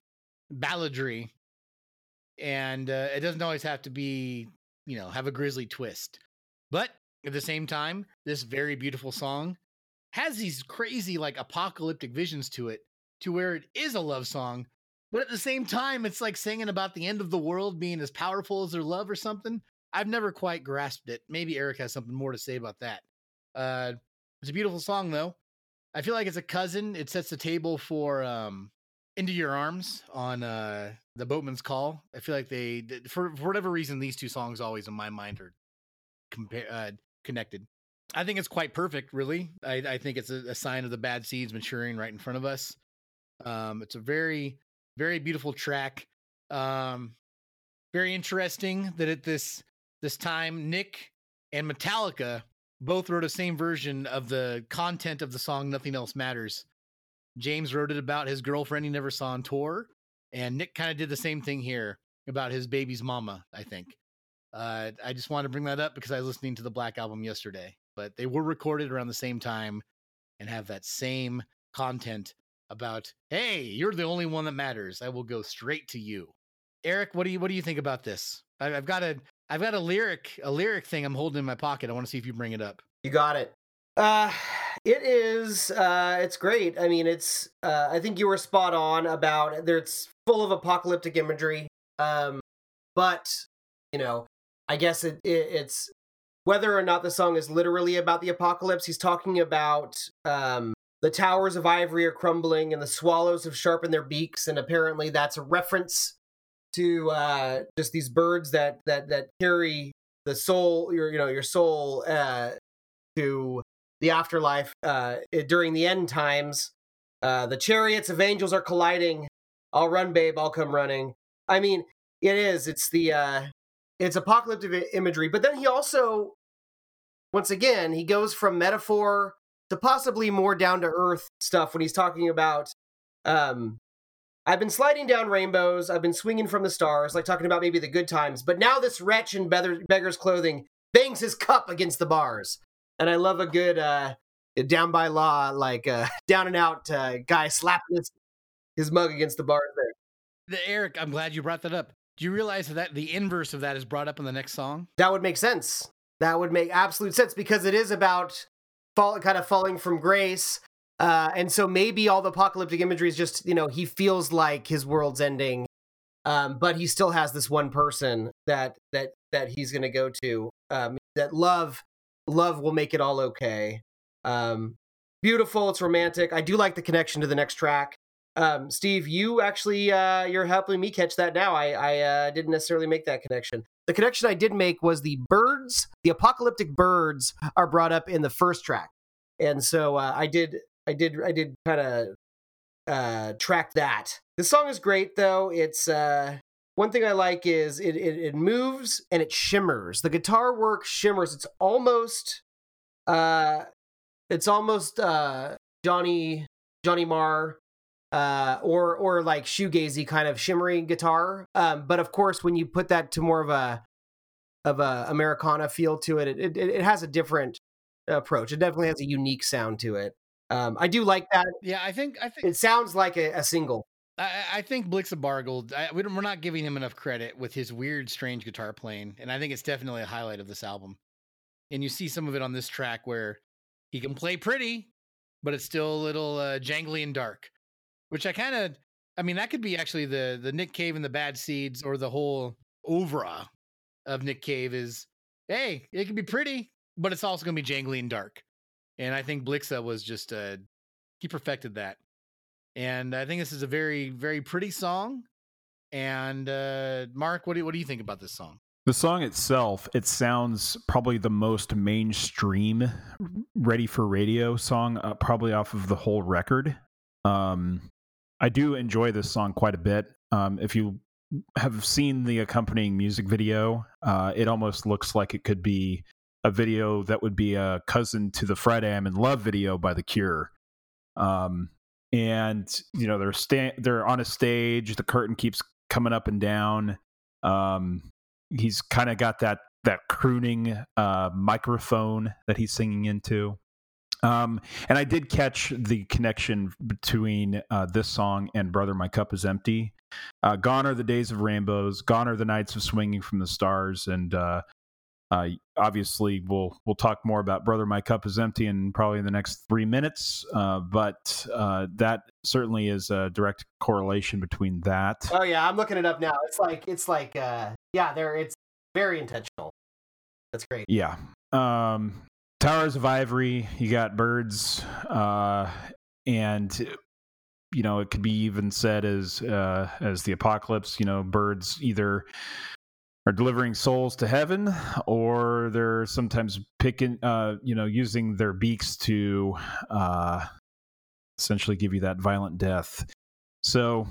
balladry, and uh, it doesn't always have to be, you know, have a grisly twist." But at the same time, this very beautiful song has these crazy like apocalyptic visions to it to where it is a love song but at the same time it's like singing about the end of the world being as powerful as their love or something. I've never quite grasped it. Maybe eric has something more to say about that. Uh it's a beautiful song though. I feel like it's a cousin it sets the table for um into your arms on uh the boatman's call. I feel like they for, for whatever reason these two songs always in my mind are compare uh connected. I think it's quite perfect, really. I, I think it's a, a sign of the bad seeds maturing right in front of us. Um, it's a very, very beautiful track. Um, very interesting that at this this time, Nick and Metallica both wrote a same version of the content of the song "Nothing Else Matters." James wrote it about his girlfriend he never saw on tour, and Nick kind of did the same thing here about his baby's mama. I think. Uh, I just wanted to bring that up because I was listening to the Black album yesterday, but they were recorded around the same time and have that same content about, hey, you're the only one that matters. I will go straight to you. Eric, what do you what do you think about this? I, I've got a I've got a lyric a lyric thing I'm holding in my pocket. I want to see if you bring it up. You got it. Uh it is uh it's great. I mean it's uh I think you were spot on about it's full of apocalyptic imagery. Um but you know, I guess it, it it's whether or not the song is literally about the apocalypse, he's talking about um the towers of ivory are crumbling and the swallows have sharpened their beaks and apparently that's a reference to uh just these birds that that that carry the soul your you know your soul uh to the afterlife uh, during the end times. Uh, the chariots of angels are colliding. I'll run, babe. I'll come running. I mean, it is. It's the uh, it's apocalyptic imagery, but then he also, once again, he goes from metaphor to possibly more down to earth stuff when he's talking about. Um, I've been sliding down rainbows. I've been swinging from the stars, like talking about maybe the good times. But now this wretch in beggar- beggar's clothing bangs his cup against the bars and I love a good uh, down by law, like uh, down and out uh, guy slapping his, his mug against the bar there. The Eric, I'm glad you brought that up. Do you realize that the inverse of that is brought up in the next song? That would make sense. That would make absolute sense because it is about fall, kind of falling from grace. Uh, and so maybe all the apocalyptic imagery is just, you know, he feels like his world's ending, um, but he still has this one person that that that he's going to go to. Um, that love, love will make it all okay. Um, beautiful. It's romantic. I do like the connection to the next track. Um, Steve, you actually uh, you're helping me catch that now. I I uh, didn't necessarily make that connection. The connection I did make was the birds, the apocalyptic birds, are brought up in the first track, and so uh, I did I did I did kind of uh, track that. The song is great though. It's uh, one thing I like is it, it it moves and it shimmers. The guitar work shimmers. It's almost uh, it's almost uh Johnny Johnny Marr uh, or or like shoegazy kind of shimmery guitar. Um, but of course, when you put that to more of a of a Americana feel to it, it it, it has a different approach. It definitely has a unique sound to it. Um, I do like that. Yeah, I think I think It sounds like a, a single. I, I think Blixa Bargeld, I, we we're not giving him enough credit with his weird, strange guitar playing, and I think it's definitely a highlight of this album. And you see some of it on this track where he can play pretty, but it's still a little uh, jangly and dark, which I kind of, I mean, that could be actually the the Nick Cave and the Bad Seeds, or the whole oeuvre of Nick Cave is, hey, it can be pretty, but it's also going to be jangly and dark. And I think Blixa was just, uh, he perfected that and I think this is a very very pretty song. And uh, Mark, what do what do you think about this song? The song itself, it sounds probably the most mainstream, ready for radio song, uh, probably off of the whole record. Um, I do enjoy this song quite a bit. Um, if you have seen the accompanying music video, uh, it almost looks like it could be a video that would be a cousin to the Friday I'm in Love video by The Cure. Um, and you know they're sta- they're on a stage. The curtain keeps coming up and down. Um, he's kind of got that that crooning uh, microphone that he's singing into. Um, and I did catch the connection between uh, this song and "Brother, My Cup Is Empty." Uh, gone are the days of rainbows. Gone are the nights of swinging from the stars. And uh, uh, obviously, we'll we'll talk more about "Brother, My Cup Is Empty" in probably the next three minutes. Uh, but uh, that certainly is a direct correlation between that. Oh yeah, I'm looking it up now. It's like it's like uh, yeah, there. It's very intentional. That's great. Yeah. Um, Towers of Ivory, you got birds, uh, and you know it could be even said as uh, as the apocalypse. You know, birds either are delivering souls to heaven, or they're sometimes picking, uh, you know, using their beaks to uh, essentially give you that violent death. So,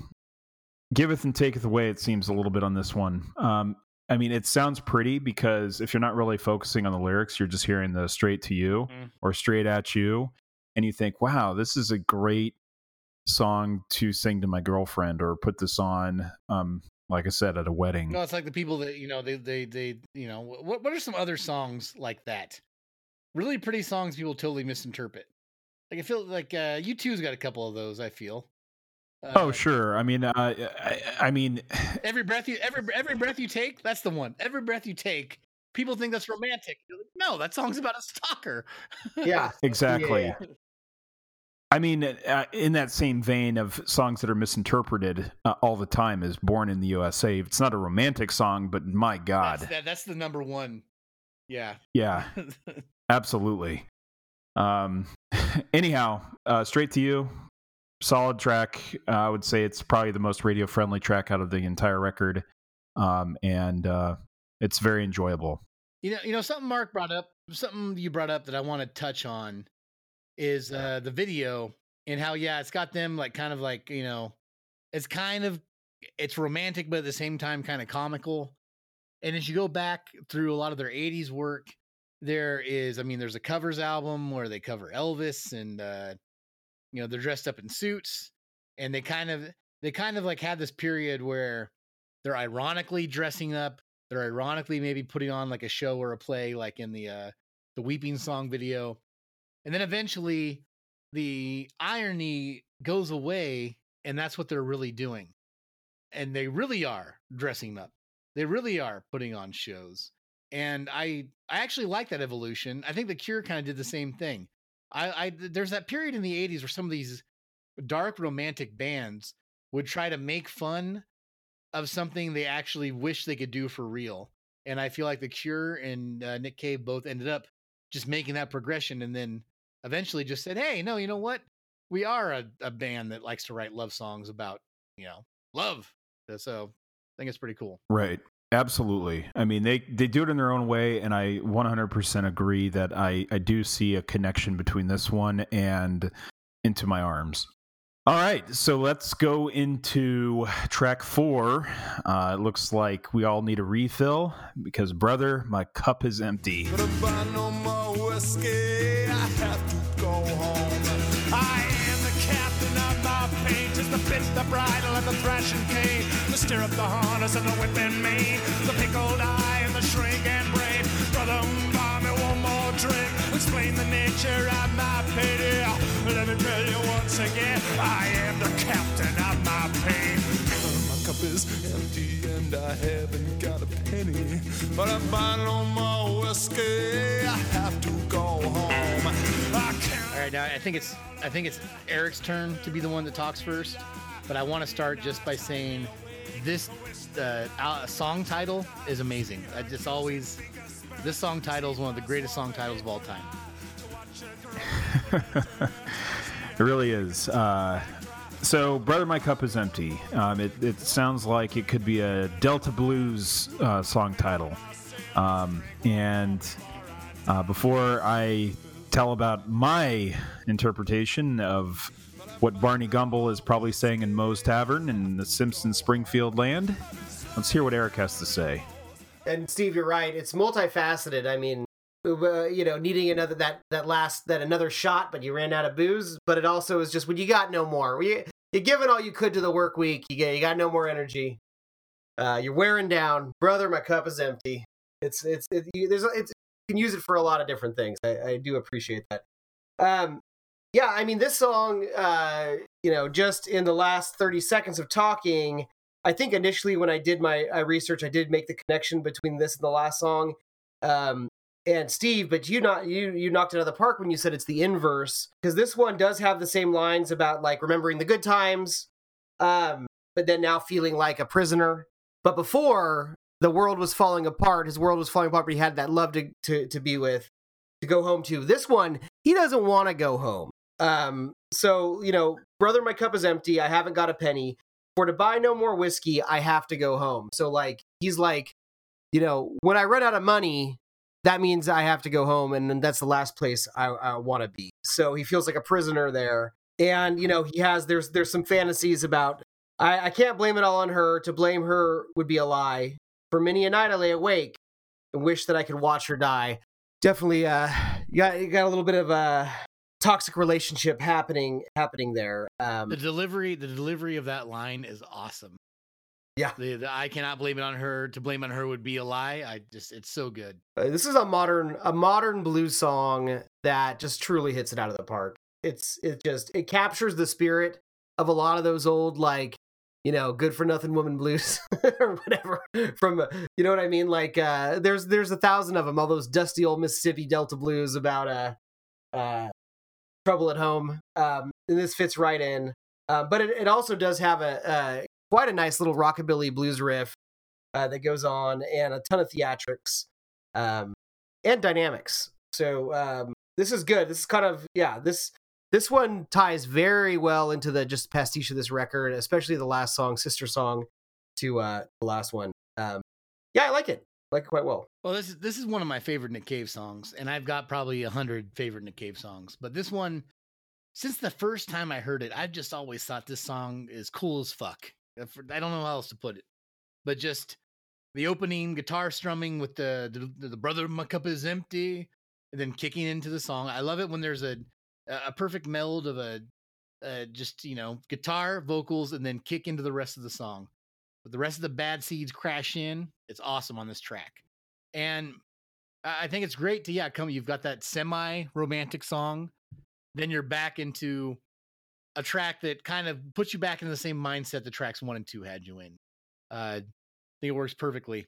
giveth and taketh away. It seems a little bit on this one. Um, I mean, it sounds pretty because if you're not really focusing on the lyrics, you're just hearing the straight to you Mm. or straight at you, and you think, "Wow, this is a great song to sing to my girlfriend or put this on." Um, like I said, at a wedding. No, it's like the people that you know they they they you know what what are some other songs like that? Really pretty songs people totally misinterpret. Like I feel like uh, U2's got a couple of those. I feel. Oh, Uh, sure. I mean, uh, I, I mean, Every breath you every every breath you take, that's the one. Every breath you take, people think that's romantic. Like, no, that song's about a stalker. Yeah. exactly. Yeah. I mean, uh, in that same vein of songs that are misinterpreted uh, all the time is "Born in the USA." It's not a romantic song, but my God, That's, that, that's the number one. Yeah. yeah, absolutely. Um, anyhow, uh, straight to you, solid track. Uh, I would say it's probably the most radio friendly track out of the entire record, um, and uh, it's very enjoyable. You know, you know something Mark brought up, something you brought up that I want to touch on is uh the video and how yeah, it's got them like kind of like, you know, it's kind of it's romantic but at the same time kind of comical. And as you go back through a lot of their 80s work, there is I mean there's a covers album where they cover Elvis and uh you know, they're dressed up in suits and they kind of they kind of like had this period where they're ironically dressing up they're ironically maybe putting on like a show or a play like in the uh the weeping song video and then eventually the irony goes away and that's what they're really doing and they really are dressing up They really are putting on shows. And I I actually like that evolution. I think the Cure kind of did the same thing. I, I there's that period in the 80s where some of these dark romantic bands would try to make fun of something they actually wish they could do for real. And I feel like the Cure and uh, Nick Cave both ended up just making that progression and then eventually just said, "Hey, no, you know what? We are a, a band that likes to write love songs about, you know, love." So I think it's pretty cool. Right. Absolutely. I mean, they they do it in their own way, and I 100% agree that I I do see a connection between this one and Into My Arms. All right, so let's go into track four. Uh, it looks like we all need a refill because, brother, my cup is empty. My the bit, the bridle, and the thrashing cane, the stirrup, the harness, and the whip and mane, the pickled eye, and the shrink and brain. Brother, um, buy me one more drink. Explain the nature of my pity. Let me tell you once again, I am the captain of my pain. My cup is empty and I haven't got a penny. But I no more whiskey, I have to go home. I can't. All right, now I think it's I think it's Eric's turn to be the one that talks first, but I want to start just by saying this uh, song title is amazing. I just always this song title is one of the greatest song titles of all time. It really is. Uh, so, Brother, My Cup is Empty. Um, it, it sounds like it could be a Delta Blues uh, song title. Um, and uh, before I tell about my interpretation of what Barney Gumble is probably saying in Moe's Tavern in the Simpson Springfield land, let's hear what Eric has to say. and Steve, you're right. It's multifaceted. I mean, uh, you know, needing another that that last that another shot, but you ran out of booze. But it also is just when you got no more. You you given all you could to the work week. You get you got no more energy. Uh, you're wearing down, brother. My cup is empty. It's it's it, you, there's it's can use it for a lot of different things. I, I do appreciate that. Um, yeah, I mean this song. Uh, you know, just in the last thirty seconds of talking, I think initially when I did my uh, research, I did make the connection between this and the last song. Um, and Steve, but you not you you knocked it out of the park when you said it's the inverse because this one does have the same lines about like remembering the good times, um, but then now feeling like a prisoner. But before the world was falling apart, his world was falling apart, but he had that love to to to be with, to go home to. This one, he doesn't want to go home. Um, so you know, brother, my cup is empty. I haven't got a penny for to buy no more whiskey, I have to go home. So like he's like, you know, when I run out of money, that means I have to go home, and that's the last place I, I want to be. So he feels like a prisoner there, and you know he has there's there's some fantasies about I, I can't blame it all on her. To blame her would be a lie. For many a night I lay awake and wish that I could watch her die. Definitely, uh, you got you got a little bit of a toxic relationship happening happening there. Um, The delivery the delivery of that line is awesome. Yeah. The, the I cannot blame it on her. To blame on her would be a lie. I just it's so good. Uh, this is a modern a modern blues song that just truly hits it out of the park. It's it just it captures the spirit of a lot of those old like you know good for nothing woman blues or whatever from you know what I mean like uh there's there's a thousand of them all those dusty old Mississippi Delta blues about uh uh trouble at home um and this fits right in uh, but it, it also does have a uh, quite a nice little rockabilly blues riff uh, that goes on and a ton of theatrics um, and dynamics. So um, this is good. This is kind of yeah. This this one ties very well into the just pastiche of this record, especially the last song, sister song, to uh, the last one. Um, yeah, I like it. I like it quite well. Well, this is this is one of my favorite Nick Cave songs, and I've got probably a hundred favorite Nick Cave songs. But this one, since the first time I heard it, I've just always thought this song is cool as fuck. I don't know how else to put it, but just the opening guitar strumming with the the, the brother my cup is empty, and then kicking into the song. I love it when there's a a perfect meld of a just you know guitar, vocals, and then kick into the rest of the song. But the rest of the bad seeds crash in. It's awesome on this track, and I I think it's great to yeah come. You've got that semi romantic song, then you're back into a track that kind of puts you back in the same mindset the tracks one and two had you in. Uh, think it works perfectly.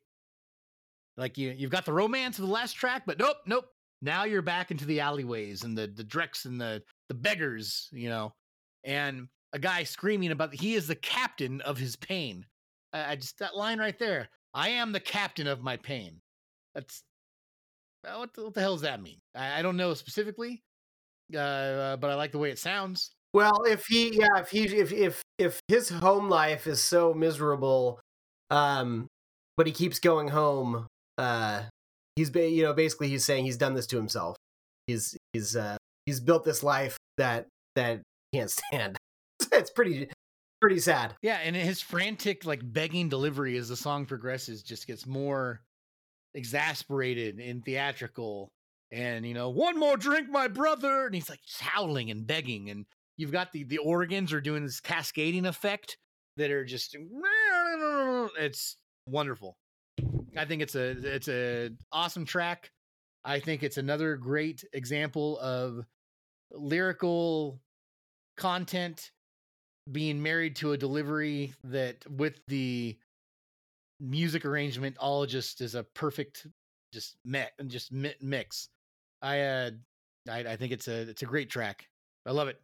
Like you, you've got the romance of the last track, but nope, nope. Now you're back into the alleyways and the the drecks and the the beggars, you know, and a guy screaming about he is the captain of his pain. I, I just that line right there. I am the captain of my pain. That's uh, what the, what the hell does that mean? I, I don't know specifically, uh, but I like the way it sounds. Well, if he, yeah, if he, if if if his home life is so miserable, um, but he keeps going home, uh, he's, you know, basically he's saying he's done this to himself. He's he's uh he's built this life that that can't stand. it's pretty pretty sad. Yeah, and his frantic like begging delivery as the song progresses just gets more exasperated and theatrical. And you know, one more drink, my brother, and he's like howling and begging. And you've got the the organs are doing this cascading effect that are just it's wonderful. I think it's a it's a awesome track. I think it's another great example of lyrical content being married to a delivery that with the music arrangement all just is a perfect just met and just mix i uh I, I think it's a it's a great track i love it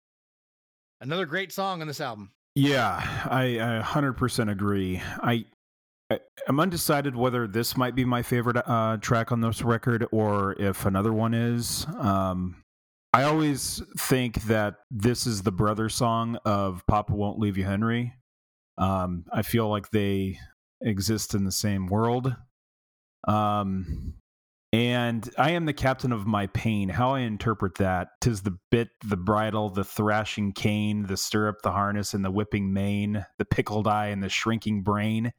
another great song on this album Yeah, I, I 100% agree. I, I I'm undecided whether this might be my favorite uh, track on this record or if another one is. Um, I always think that this is the brother song of Papa Won't Leave You, Henry. Um, I feel like they exist in the same world. Um, and I am the captain of my pain. How I interpret that, tis the bit, the bridle, the thrashing cane, the stirrup, the harness, and the whipping mane, the pickled eye, and the shrinking brain.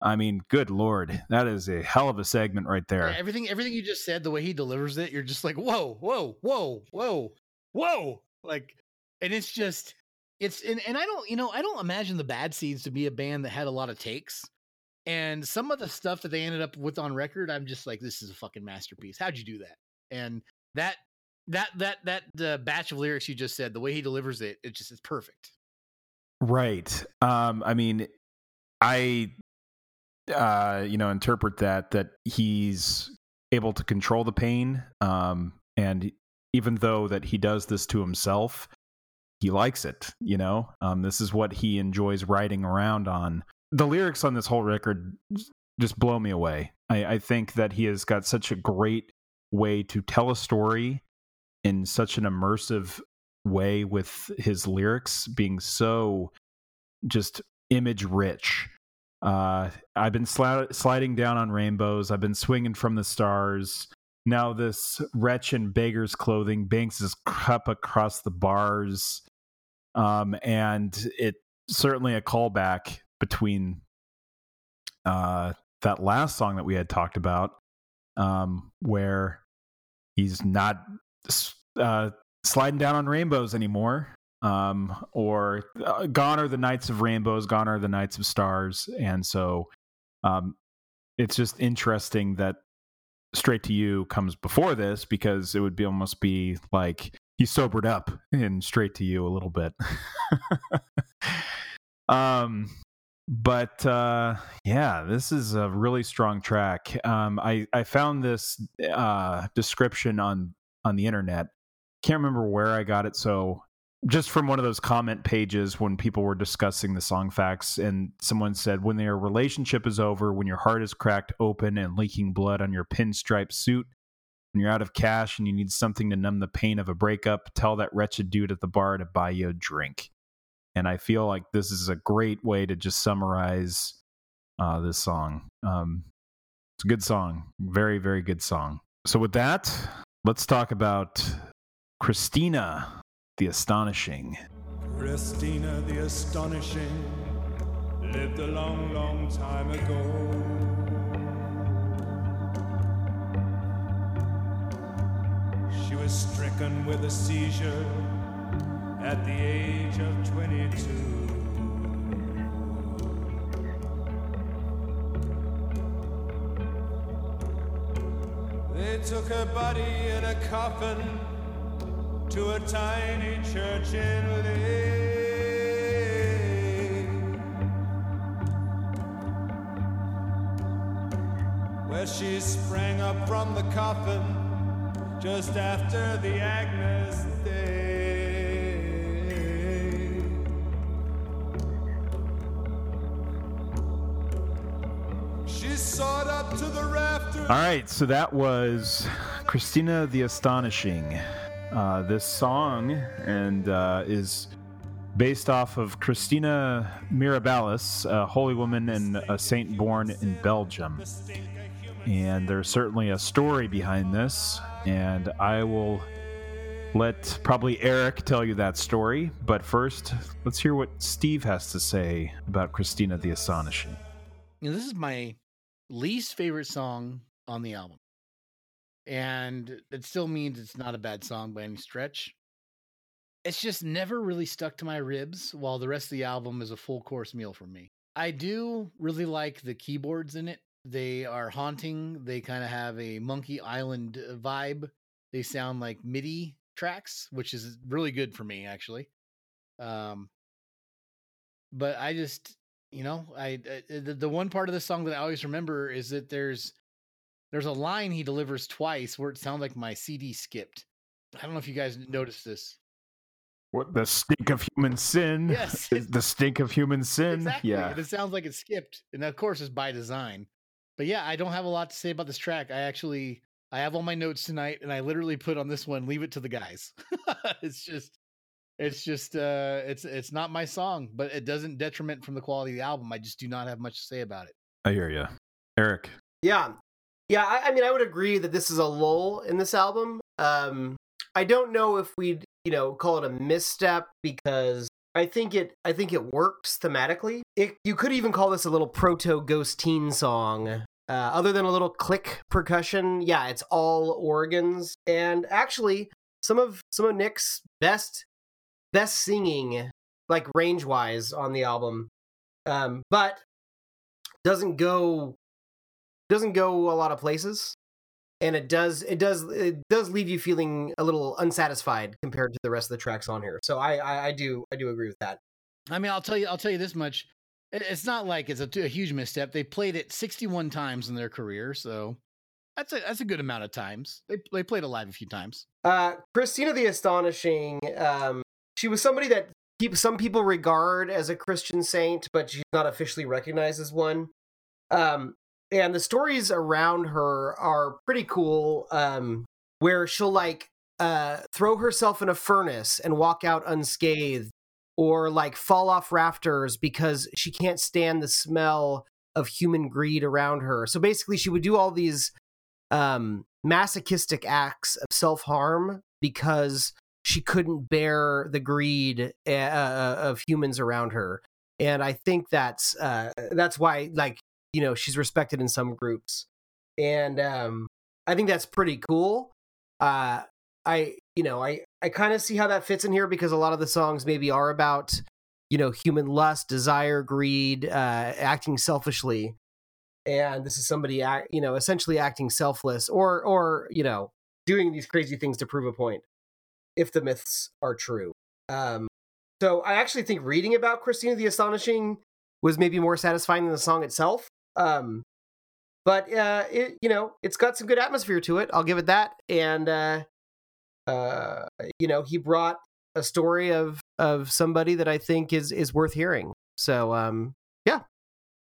I mean, good lord, that is a hell of a segment right there. Yeah, everything everything you just said the way he delivers it you're just like whoa whoa whoa whoa whoa like and it's just it's and, and i don't you know i don't imagine the bad seeds to be a band that had a lot of takes and some of the stuff that they ended up with on record i'm just like this is a fucking masterpiece how'd you do that and that that that that the batch of lyrics you just said the way he delivers it it just is perfect Right. Um, I mean, I, uh, you know, interpret that that he's able to control the pain, um, and even though that he does this to himself, he likes it. You know, um, this is what he enjoys writing around on. The lyrics on this whole record just blow me away. I, I think that he has got such a great way to tell a story in such an immersive way with his lyrics being so just image rich. Uh, I've been sli- sliding down on rainbows. I've been swinging from the stars. Now this wretch in beggar's clothing banks his cup across the bars. Um, and it certainly a callback between uh, that last song that we had talked about, um, where he's not uh, sliding down on rainbows anymore. Um, or uh, gone are the nights of rainbows, gone are the nights of stars. And so um, it's just interesting that straight to you comes before this because it would be almost be like he sobered up in straight to you a little bit. um, but uh, yeah, this is a really strong track. Um, I I found this uh, description on on the internet. Can't remember where I got it, so just from one of those comment pages when people were discussing the song facts, and someone said, "When their relationship is over, when your heart is cracked open and leaking blood on your pinstripe suit." When you're out of cash and you need something to numb the pain of a breakup, tell that wretched dude at the bar to buy you a drink and I feel like this is a great way to just summarize uh, this song. Um, it's a good song, very very good song. So with that, let's talk about Christina the Astonishing. Christina the Astonishing lived a long, long time ago. She was stricken with a seizure at the age of 22. They took her body in a coffin to a tiny church in Lee. where she sprang up from the coffin just after the Agnes Day. She soared up to the rafters. All right, so that was Christina the Astonishing. Uh, this song and uh, is based off of Christina Mirabalis, a holy woman and a saint born in Belgium. And there's certainly a story behind this, and I will let probably Eric tell you that story. But first, let's hear what Steve has to say about Christina the Astonishing. You know, this is my least favorite song on the album. And it still means it's not a bad song by any stretch. It's just never really stuck to my ribs, while the rest of the album is a full course meal for me. I do really like the keyboards in it. They are haunting. They kind of have a Monkey Island vibe. They sound like MIDI tracks, which is really good for me, actually. Um, but I just, you know, I uh, the, the one part of the song that I always remember is that there's there's a line he delivers twice where it sounds like my CD skipped. I don't know if you guys noticed this. What the stink of human sin? Yes. is the stink of human sin. Exactly. Yeah. It sounds like it skipped. And of course it's by design. But yeah, I don't have a lot to say about this track. I actually I have all my notes tonight and I literally put on this one, leave it to the guys. it's just it's just uh it's it's not my song, but it doesn't detriment from the quality of the album. I just do not have much to say about it. I hear you, Eric. Yeah. Yeah, I, I mean, I would agree that this is a lull in this album. Um, I don't know if we'd, you know, call it a misstep because I think it, I think it works thematically. It, you could even call this a little proto Ghost Teen song. Uh, other than a little click percussion, yeah, it's all organs, and actually, some of some of Nick's best best singing, like range wise, on the album. Um, but doesn't go doesn't go a lot of places and it does it does it does leave you feeling a little unsatisfied compared to the rest of the tracks on here so i i, I do i do agree with that I mean, I'll tell you, I'll tell you this much. It- It's not like it's a, a huge misstep. They played it 61 times in their career, so that's a that's a good amount of times. They they played it live a few times. uh christina the astonishing um she was somebody that peop some people regard as a christian saint but she's not officially recognized as one um and the stories around her are pretty cool um where she'll like uh throw herself in a furnace and walk out unscathed or like fall off rafters because she can't stand the smell of human greed around her. So basically she would do all these um masochistic acts of self-harm because she couldn't bear the greed uh, uh, of humans around her. And I think that's uh that's why like you know she's respected in some groups. And um I think that's pretty cool. Uh I you know I I kind of see how that fits in here because a lot of the songs maybe are about you know human lust, desire, greed, uh, acting selfishly, and this is somebody act, you know essentially acting selfless or or you know doing these crazy things to prove a point if the myths are true. Um, so I actually think reading about Christina the Astonishing was maybe more satisfying than the song itself. Um, but uh, it you know it's got some good atmosphere to it. I'll give it that, and uh, uh, you know, he brought a story of of somebody that I think is is worth hearing. So, um, yeah,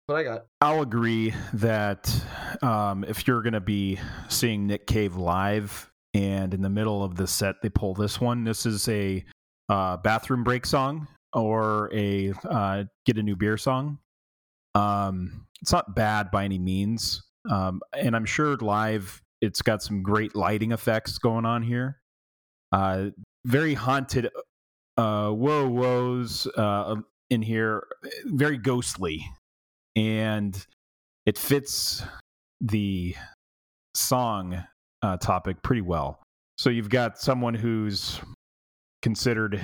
what I got. I'll agree that um, if you're going to be seeing Nick Cave live and in the middle of the set they pull this one, this is a uh, bathroom break song or a uh, get a new beer song. Um, it's not bad by any means. Um, and I'm sure live it's got some great lighting effects going on here. Uh, very haunted uh, whoa whoas uh, in here, very ghostly and it fits the song uh, topic pretty well. So you've got someone who's considered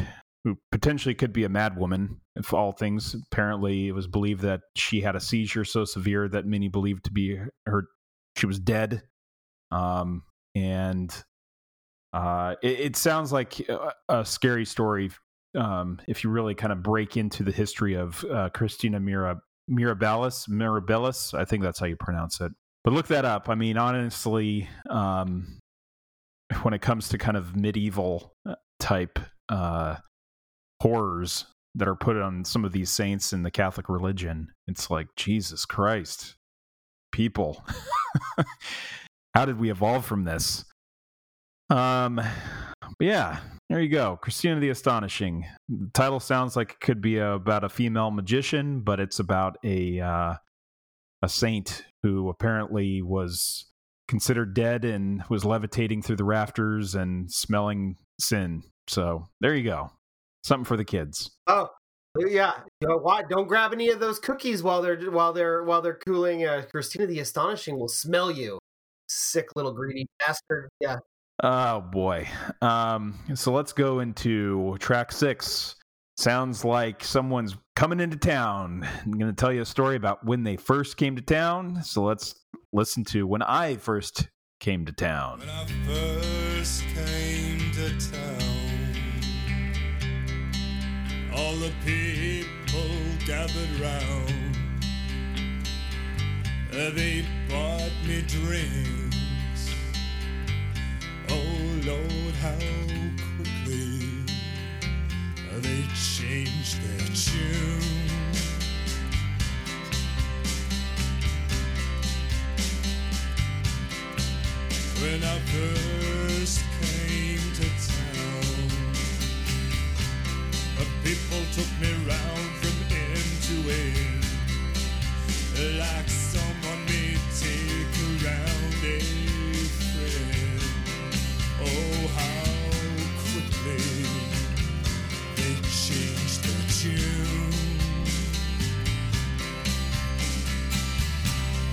who potentially could be a mad woman, if all things. Apparently, it was believed that she had a seizure so severe that many believed to be her she was dead. Um, and uh, it, it sounds like a, a scary story um, if you really kind of break into the history of uh, Christina Mira Mirabilis, Mirabilis. I think that's how you pronounce it. but look that up. I mean, honestly, um, when it comes to kind of medieval uh, type uh, horrors that are put on some of these saints in the Catholic religion, it's like Jesus Christ, people, how did we evolve from this? Um, yeah, there you go, Christina the Astonishing. The title sounds like it could be about a female magician, but it's about a uh, a saint who apparently was considered dead and was levitating through the rafters and smelling sin. So there you go, something for the kids. Oh, yeah. You know, why? Don't grab any of those cookies while they're while they're while they're cooling. Uh, Christina the Astonishing will smell you, sick little greedy bastard. Yeah. Oh boy. Um, so let's go into track six. Sounds like someone's coming into town. I'm going to tell you a story about when they first came to town. So let's listen to when I first came to town. When I first came to town, all the people gathered round. Uh, They bought me drinks. Oh Lord, how quickly uh, they changed their tune. When I first came people took me round from end to end, like someone may take around a friend. Oh, how quickly they changed their tune.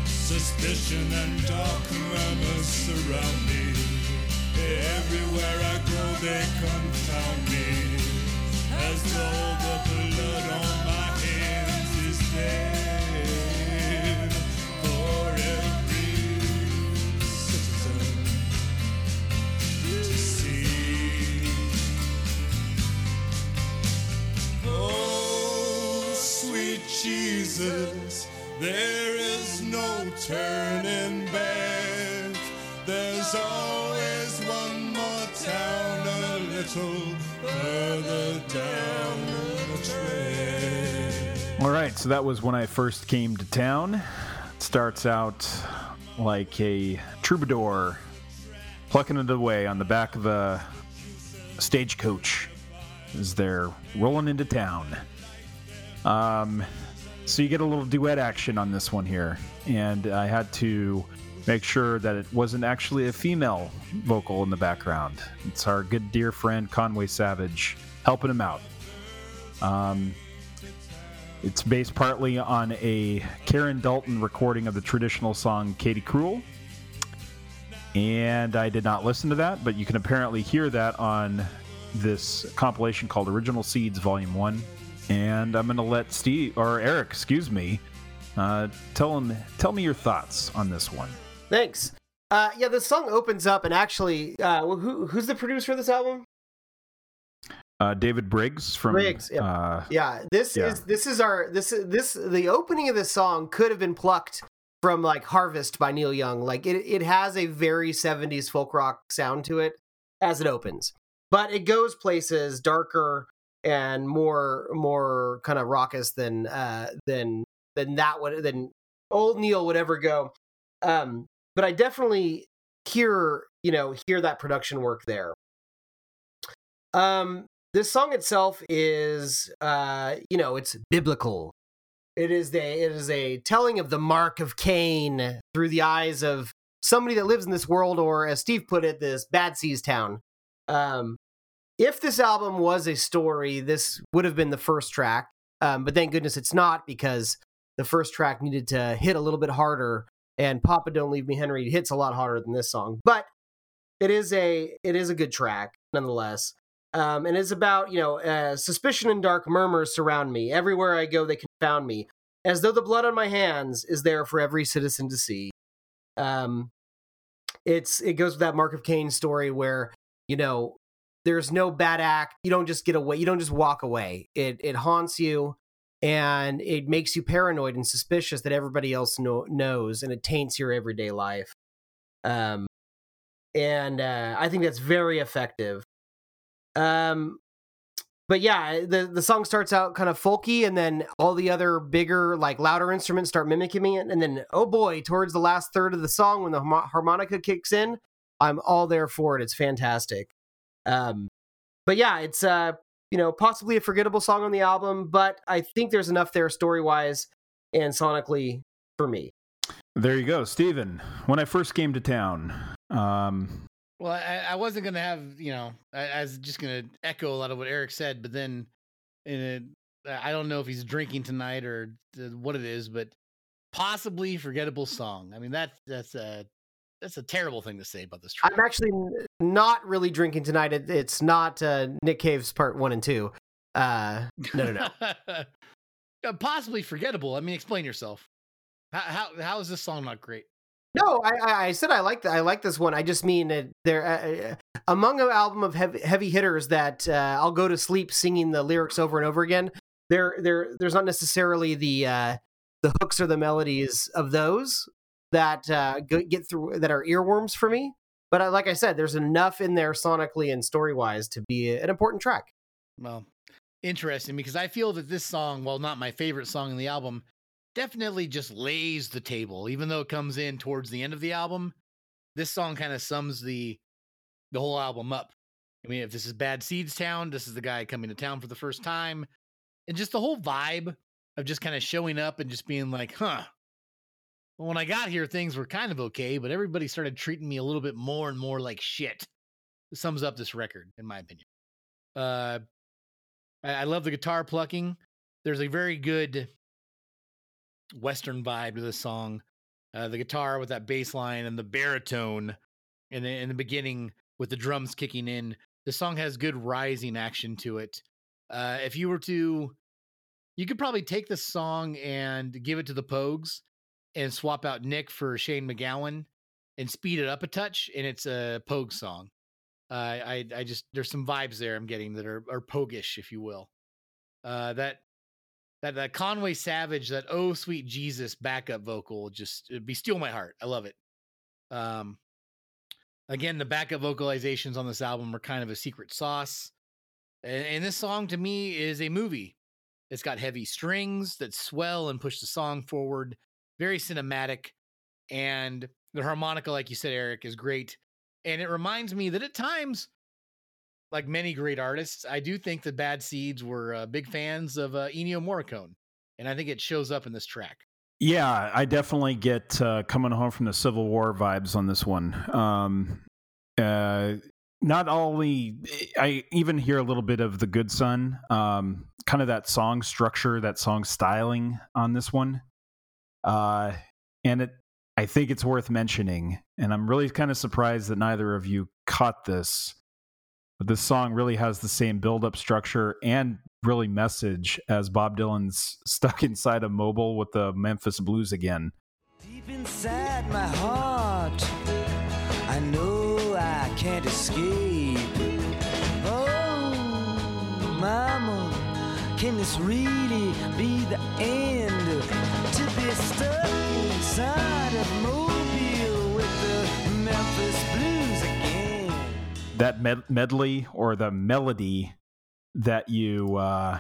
Suspicion and dark murmurs surround me. Everywhere I go, they confound me. Jesus, there is no turning back. There's always one more town a little All right, so that was when I first came to town. It starts out like a troubadour plucking it away on the back of a stagecoach as they're rolling into town. Um, so you get a little duet action on this one here, and I had to make sure that it wasn't actually a female vocal in the background. It's our good dear friend Conway Savage helping him out. Um, it's based partly on a Karen Dalton recording of the traditional song Katie Cruel. And I did not listen to that, but you can apparently hear that on this compilation called Original Seeds Volume 1. And I'm going to let Steve, or Eric, excuse me, uh, tell him, tell me your thoughts on this one. Thanks. Uh, yeah, the song opens up, and actually, uh, who who's the producer of this album? Uh, David Briggs from. Briggs, yeah. Uh, Yeah, this Yeah. is this is our this is this the opening of this song could have been plucked from like Harvest by Neil Young. Like it it has a very 70s folk rock sound to it as it opens. But it goes places darker and more more kind of raucous than uh than than that would than old Neil would ever go. Um but I definitely hear, you know, hear that production work there. Um this song itself is uh you know it's biblical it is a it is a telling of the mark of cain through the eyes of somebody that lives in this world or as steve put it this bad seas town um if this album was a story this would have been the first track um but thank goodness it's not because the first track needed to hit a little bit harder and papa don't leave me henry hits a lot harder than this song but it is a it is a good track nonetheless. Um, and it's about you know uh, suspicion and dark murmurs surround me. Everywhere i go they confound me as though the blood on my hands is there for every citizen to see. Um, it's it goes with that mark of cain story where you know there's no bad act. You don't just get away you don't just walk away. It it haunts you and it makes you paranoid and suspicious that everybody else know, knows, and it taints your everyday life. Um, and uh, I think that's very effective. Um, but yeah, the the song starts out kind of folky, and then all the other bigger, like louder instruments start mimicking it, and then oh boy, towards the last third of the song, when the harmonica kicks in, I'm all there for it. It's fantastic. Um, but yeah, it's uh, you know, possibly a forgettable song on the album, but I think there's enough there story wise and sonically for me. There you go, Steven. When I first came to town, um, Well, I, I wasn't gonna have you know I, I was just gonna echo a lot of what Eric said, but then in a, I don't know if he's drinking tonight or what it is, but possibly forgettable song. I mean that that's a that's a terrible thing to say about this track. I'm actually not really drinking tonight. It, it's not uh, Nick Cave's part one and two. Uh, no, no, no. Uh, possibly forgettable. I mean, explain yourself. How how how is this song not great? No, I, I, I said I like I like this one. I just mean that there uh, uh, among an album of heavy, heavy hitters that uh, I'll go to sleep singing the lyrics over and over again. There, there, there's not necessarily the uh, the hooks or the melodies of those that uh, get through that are earworms for me. But I, like I said, there's enough in there sonically and story wise to be an important track. Well, interesting because I feel that this song, while not my favorite song in the album, definitely just lays the table. Even though it comes in towards the end of the album, this song kind of sums the the whole album up. I mean, if this is Bad Seeds Town, this is the guy coming to town for the first time, and just the whole vibe of just kind of showing up and just being like, "Huh." Well, when I got here, things were kind of okay, but everybody started treating me a little bit more and more like shit. This sums up this record, in my opinion. Uh, I, I love the guitar plucking. There's a very good Western vibe to this song. Uh, the guitar with that bass line and the baritone in the, in the beginning with the drums kicking in. The song has good rising action to it. Uh, if you were to, you could probably take this song and give it to the Pogues and swap out Nick for Shane McGowan and speed it up a touch, and it's a Pogue song. Uh, I I just there's some vibes there I'm getting that are are Pogish, if you will. Uh, that that that Conway Savage, that oh sweet Jesus backup vocal, just be steal my heart. I love it. Um, again, the backup vocalizations on this album are kind of a secret sauce, and, and this song to me is a movie. It's got heavy strings that swell and push the song forward, very cinematic, and the harmonica, like you said, Eric, is great. And it reminds me that at times, like many great artists, I do think that Bad Seeds were uh, big fans of uh, Ennio Morricone, and I think it shows up in this track. Yeah, I definitely get uh, coming home from the Civil War vibes on this one. Um, uh, not only, I even hear a little bit of the Good Son, um, kind of that song structure, that song styling on this one. Uh, and it, I think it's worth mentioning, and I'm really kind of surprised that neither of you caught this. But this song really has the same build-up structure and really message as Bob Dylan's "Stuck Inside a Mobile" with the Memphis Blues again. Deep inside my heart, I know I can't escape. Oh, Mama, can this really be the end? To be stuck inside of Mobile with the Memphis Blues again. that med- medley or the melody that you uh,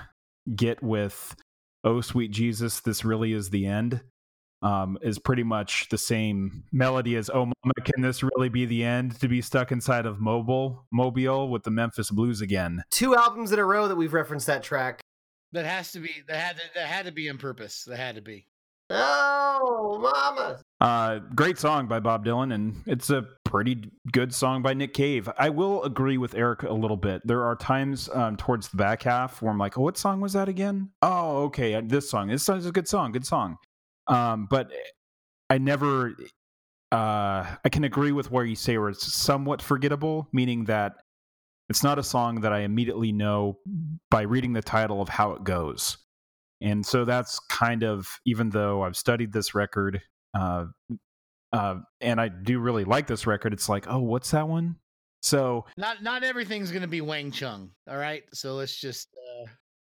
get with "Oh Sweet Jesus, This Really Is the End" um, is pretty much the same melody as "Oh Mama, Can This Really Be the End?" To be stuck inside of Mobile, Mobile with the Memphis Blues again. Two albums in a row that we've referenced that track. That has to be that had to, that had to be on purpose. That had to be. Oh, Mama! Uh, great song by Bob Dylan, and it's a pretty good song by Nick Cave. I will agree with Eric a little bit. There are times um, towards the back half where I'm like, "Oh, what song was that again?" Oh, okay, this song. This song is a good song. Good song. Um, but I never. Uh, I can agree with where you say where it's somewhat forgettable, meaning that it's not a song that I immediately know by reading the title of how it goes. And so that's kind of, even though I've studied this record, uh, uh, and I do really like this record, it's like, oh, what's that one? So Not not everything's gonna be Wang Chung. All right, so let's just uh,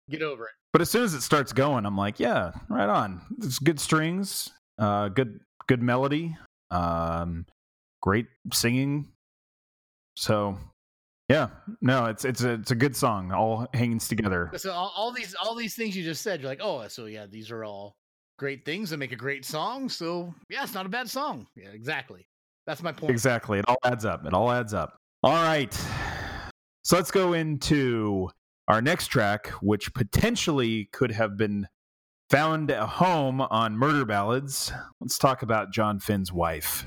Get over it. But as soon as it starts going, I'm like, yeah, right on. It's good strings, uh, good good melody, um, great singing. So, yeah, no, it's it's a it's a good song, all hanging together. So all, all these all these things you just said, you're like, oh, so yeah, these are all great things that make a great song. So yeah, it's not a bad song. Yeah, exactly. That's my point. Exactly. It all adds up. It all adds up. All right. So let's go into our next track, which potentially could have been found a home on Murder Ballads. Let's talk about John Finn's wife.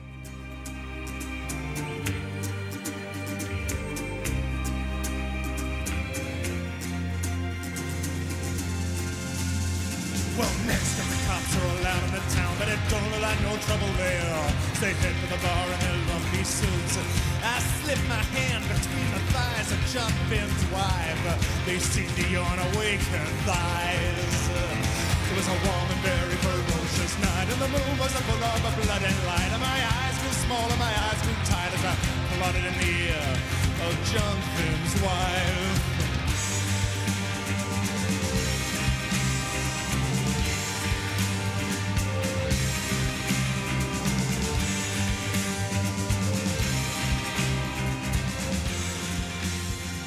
Well, next time the cops are all out in the town, but it don't look like no trouble there. They head for the bar in their lumpy suits. I slip my hand between the thighs of John Finn's wife. They seem to yawn awake her thighs. It was a warm and very ferocious night, and the moon was a full of blood and light. And my eyes grew small and my eyes grew tight as I plotted in the ear of John Finn's wife.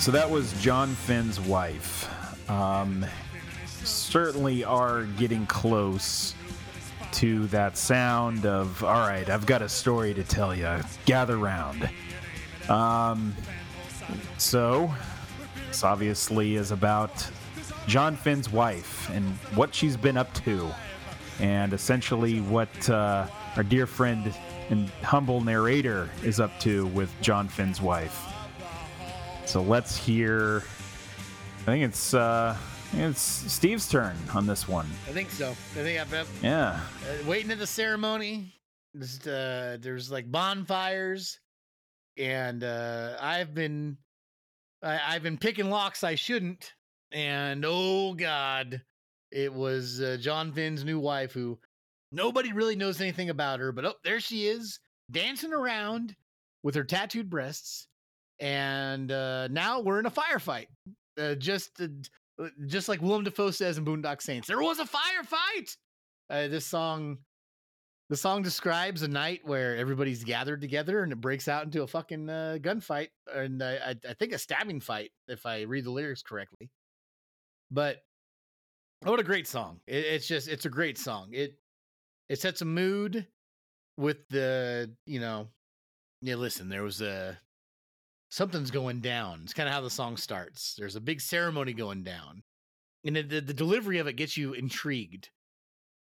So that was John Finn's wife. Um, certainly are getting close to that sound of, all right, I've got a story to tell you. Gather round. Um, so, this obviously is about John Finn's wife and what she's been up to, and essentially what uh, our dear friend and humble narrator is up to with John Finn's wife. So let's hear. I think it's uh, it's Steve's turn on this one. I think so. I think I've been Yeah. uh, waiting at the ceremony. Just uh, there's like bonfires, and uh, I've been I, I've been picking locks I shouldn't, and oh god, it was uh, John Finn's new wife who nobody really knows anything about her, but oh, there she is dancing around with her tattooed breasts, and uh, now we're in a firefight. Uh, just uh, just like Willem Dafoe says in Boondock Saints, there was a firefight. Uh, this song, the song describes a night where everybody's gathered together and it breaks out into a fucking uh, gunfight and I, I, think a stabbing fight if I read the lyrics correctly. But what a great song! It, it's just it's a great song. It it sets a mood with the you know yeah. Listen, there was a something's going down. It's kind of how the song starts. There's a big ceremony going down, and the, the, the delivery of it gets you intrigued.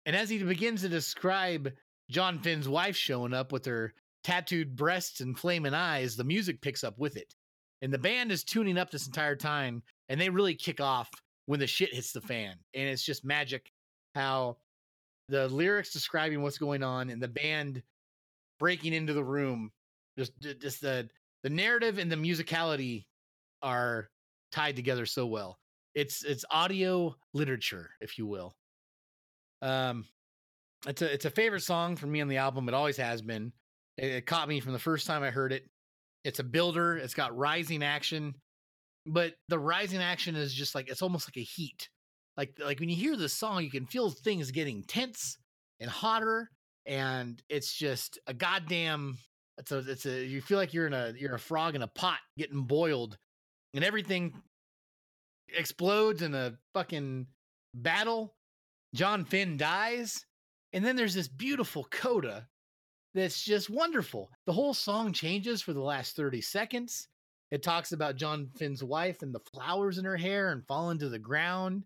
And as he begins to describe John Finn's wife showing up with her tattooed breasts and flaming eyes, the music picks up with it. And the band is tuning up this entire time, and they really kick off when the shit hits the fan. And it's just magic how the lyrics describing what's going on and the band breaking into the room just just the the narrative and the musicality are tied together so well. It's it's audio literature, if you will. Um, it's a it's a favorite song for me on the album. It always has been. It, it caught me from the first time I heard it. It's a builder. It's got rising action, but the rising action is just like it's almost like a heat. Like like when you hear this song, you can feel things getting tense and hotter, and it's just a goddamn it's a it's a you feel like you're in a you're a frog in a pot getting boiled and everything explodes in a fucking battle. John finn dies and then there's this beautiful coda that's just wonderful. The whole song changes for the last 30 seconds. It talks about john finn's wife and the flowers in her hair and falling to the ground.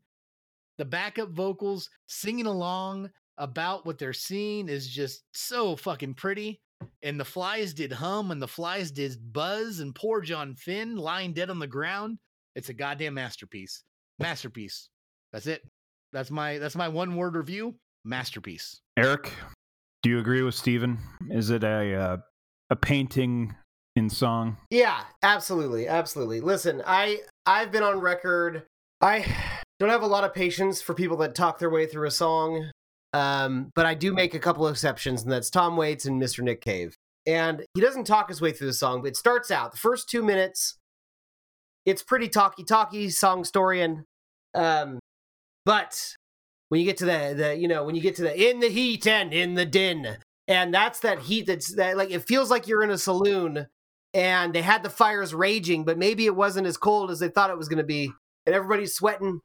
The backup vocals singing along about what they're seeing is just so fucking pretty and the flies did hum and the flies did buzz and poor John Finn lying dead on the ground. It's a goddamn masterpiece. Masterpiece. That's it. That's my that's my one word review. Masterpiece. Eric, do you agree with Steven? Is it a uh, a painting in song? Yeah, absolutely, absolutely. Listen, I I've been on record. I don't have a lot of patience for people that talk their way through a song. Um, but I do make a couple of exceptions, and that's Tom Waits and Mr. Nick Cave. And he doesn't talk his way through the song, but it starts out the first two minutes. It's pretty talky talky song story, and um, But when you get to the the you know when you get to the in the heat and in the din, and that's that heat that's that like it feels like you're in a saloon and they had the fires raging, but maybe it wasn't as cold as they thought it was going to be, and everybody's sweating,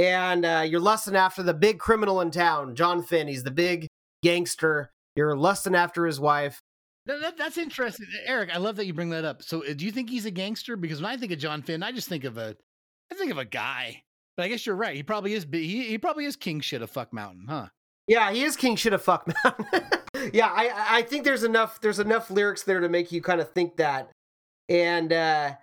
and uh, you're lusting after the big criminal in town, John Finn. He's the big gangster. You're lusting after his wife. That, that- that's interesting, Eric. I love that you bring that up. So, uh, do you think he's a gangster? Because when I think of John Finn, I just think of a, I think of a guy. But I guess you're right. He probably is. He, he probably is king shit of fuck mountain, huh? Yeah, he is king shit of fuck mountain. yeah, I I think there's enough there's enough lyrics there to make you kind of think that. And uh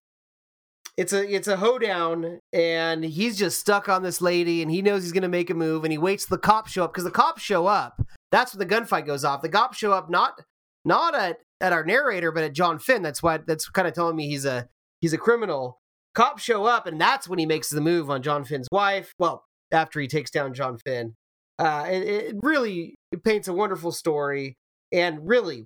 it's a it's a hoedown and he's just stuck on this lady and he knows he's gonna make a move and he waits the cops show up because the cops show up. That's when the gunfight goes off. The cops show up not not at at our narrator, but at John Finn. That's why that's kind of telling me he's a he's a criminal. Cops show up and that's when he makes the move on John Finn's wife. Well, after he takes down John Finn. Uh, it, it really it paints a wonderful story, and really,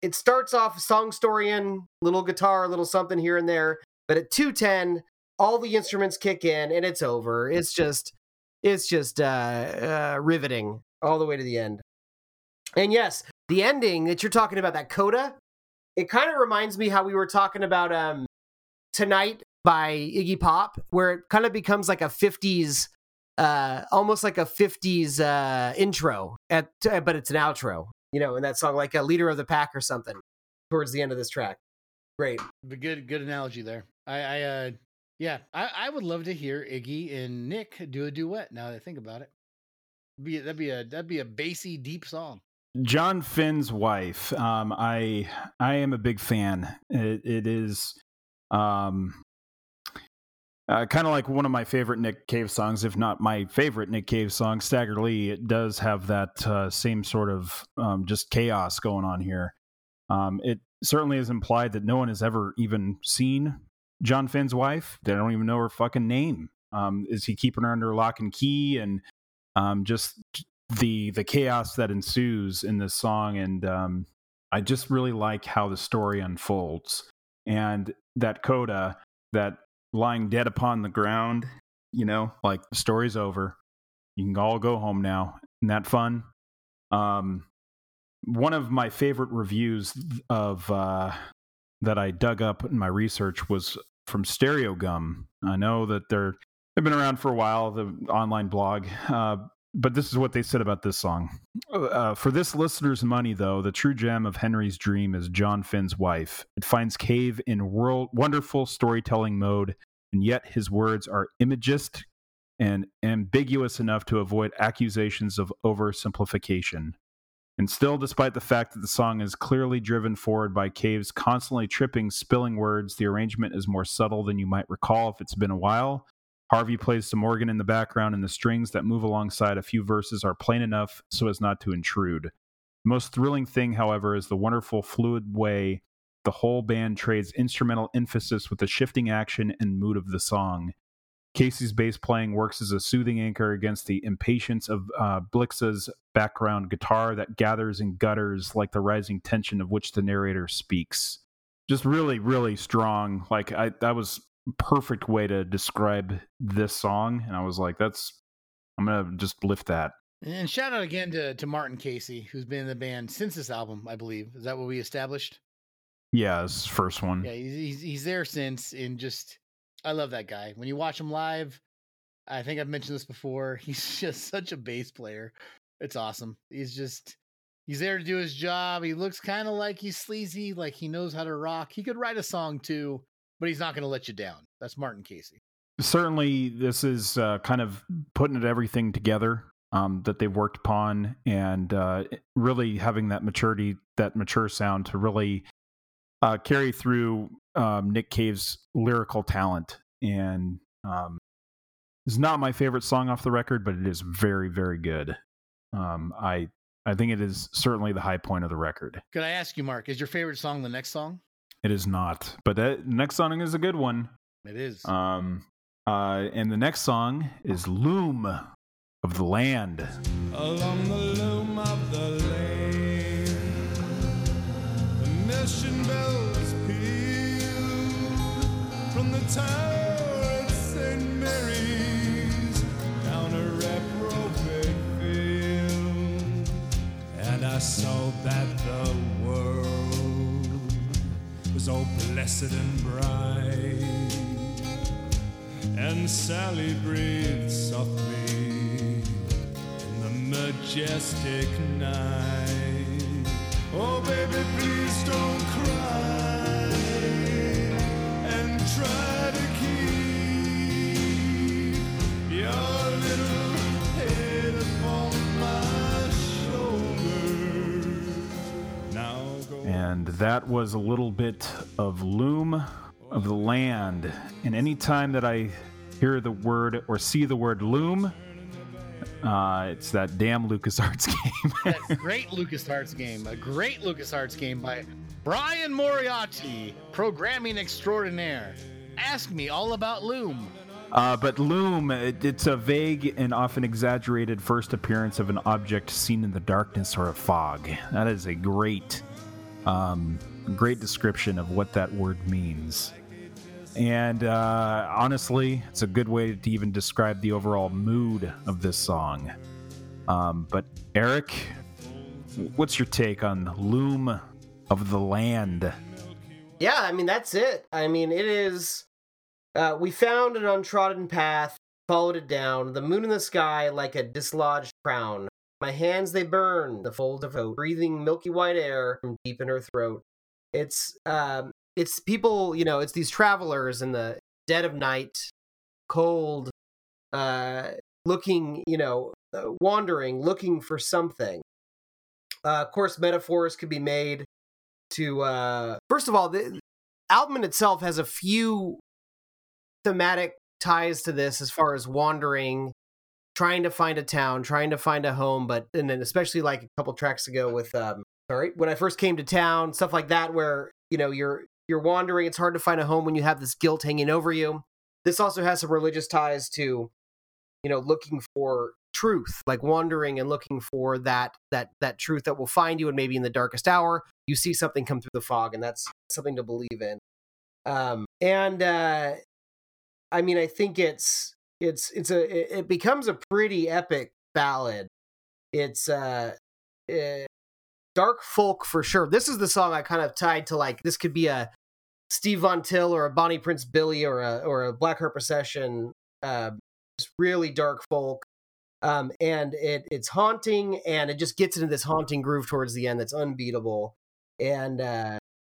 it starts off song story in little guitar, little something here and there, but at two ten, all the instruments kick in, and it's over. It's just, it's just uh, uh, riveting all the way to the end. And yes, the ending that you're talking about, that coda, it kind of reminds me how we were talking about um, tonight by Iggy Pop, where it kind of becomes like a 50s uh almost like a 50s uh intro at uh, but it's an outro you know in that song like a leader of the pack or something towards the end of this track great good, good analogy there. I, I, uh, yeah, I, I would love to hear Iggy and Nick do a duet. Now that I think about it, be that'd be a that'd be a bassy, deep song. John Finn's wife. Um, I I am a big fan. It, it is um, uh, kind of like one of my favorite Nick Cave songs, if not my favorite Nick Cave song, Stagger Lee. It does have that uh, same sort of um, just chaos going on here. Um, it certainly is implied that no one has ever even seen John Finn's wife. They don't even know her fucking name. Um, is he keeping her under lock and key? And um, just the the chaos that ensues in this song and um i just really like how the story unfolds and that coda that lying dead upon the ground you know like the story's over you can all go home now isn't that fun um one of my favorite reviews of uh that i dug up in my research was from stereo gum i know that they're they've been around for a while the online blog uh but this is what they said about this song. Uh, for this listener's money, though, the true gem of Henry's dream is John Finn's wife. It finds Cave in world, wonderful storytelling mode, and yet his words are imagist and ambiguous enough to avoid accusations of oversimplification. And still, despite the fact that the song is clearly driven forward by Cave's constantly tripping, spilling words, the arrangement is more subtle than you might recall if it's been a while. Harvey plays some organ in the background, and the strings that move alongside a few verses are plain enough so as not to intrude. The most thrilling thing, however, is the wonderful, fluid way the whole band trades instrumental emphasis with the shifting action and mood of the song. Casey's bass playing works as a soothing anchor against the impatience of uh, Blix's background guitar that gathers and gutters like the rising tension of which the narrator speaks. Just really, really strong. Like I, that was perfect way to describe this song, and I was like, "That's." I'm gonna just lift that. And shout out again to to Martin Casey, who's been in the band since this album, I believe. Is that what we established? Yeah, his first one. Yeah, he's he's, he's there since, and just I love that guy. When you watch him live, I think I've mentioned this before. He's just such a bass player. It's awesome. He's just he's there to do his job. He looks kind of like he's sleazy, like he knows how to rock. He could write a song too, but he's not going to let you down. That's Martin Casey. certainly this is uh, kind of putting everything together um, that they've worked upon and uh, really having that maturity that mature sound to really uh, carry through um, nick cave's lyrical talent and um, it's not my favorite song off the record but it is very very good um, i i think it is certainly the high point of the record Could I ask you, Mark, is your favorite song the next song? it is not but that next song is a good one It is. Um, uh, and the next song is Loom of the Land. along the loom of the lane. The mission bells peal from the tower at St. Mary's down a reprobate field, and I saw that the world was all blessed and bright, and Sally breathed softly in the majestic night. Oh, baby, please don't cry. And that was a little bit of Loom of the Land. And anytime that I hear the word or see the word Loom, uh, it's that damn LucasArts game. That's a great LucasArts game. A great LucasArts game by Brian Moriarty, programming extraordinaire. Ask me all about Loom. Uh, but Loom, it, it's a vague and often exaggerated first appearance of an object seen in the darkness or a fog. That is a great, um, great description of what that word means. And uh, honestly, it's a good way to even describe the overall mood of this song. Um, but Eric, what's your take on Loom of the Land? Yeah, I mean that's it. I mean it is. Uh, we found an untrodden path, followed it down. The moon in the sky like a dislodged crown. My hands they burn, the folds of oat, breathing milky white air from deep in her throat. It's um, it's people, you know, it's these travelers in the dead of night, cold, uh, looking, you know, uh, wandering, looking for something. Uh, of course, metaphors could be made to. Uh, first of all, the album itself has a few thematic ties to this as far as wandering, trying to find a town, trying to find a home, but and then especially like a couple tracks ago with um sorry, when I first came to town, stuff like that where, you know, you're you're wandering, it's hard to find a home when you have this guilt hanging over you. This also has some religious ties to, you know, looking for truth, like wandering and looking for that that that truth that will find you and maybe in the darkest hour, you see something come through the fog and that's something to believe in. Um and uh I mean, I think it's it's it's a it- it becomes a pretty epic ballad. It's uh, eh, dark folk for sure. This is the song I kind of tied to like this could be a Steve Von Till or a Bonnie Prince Billy or a or a Black Heart Procession. Uh, really dark folk. Um, and it it's haunting and it just gets into this haunting groove towards the end that's unbeatable and uh,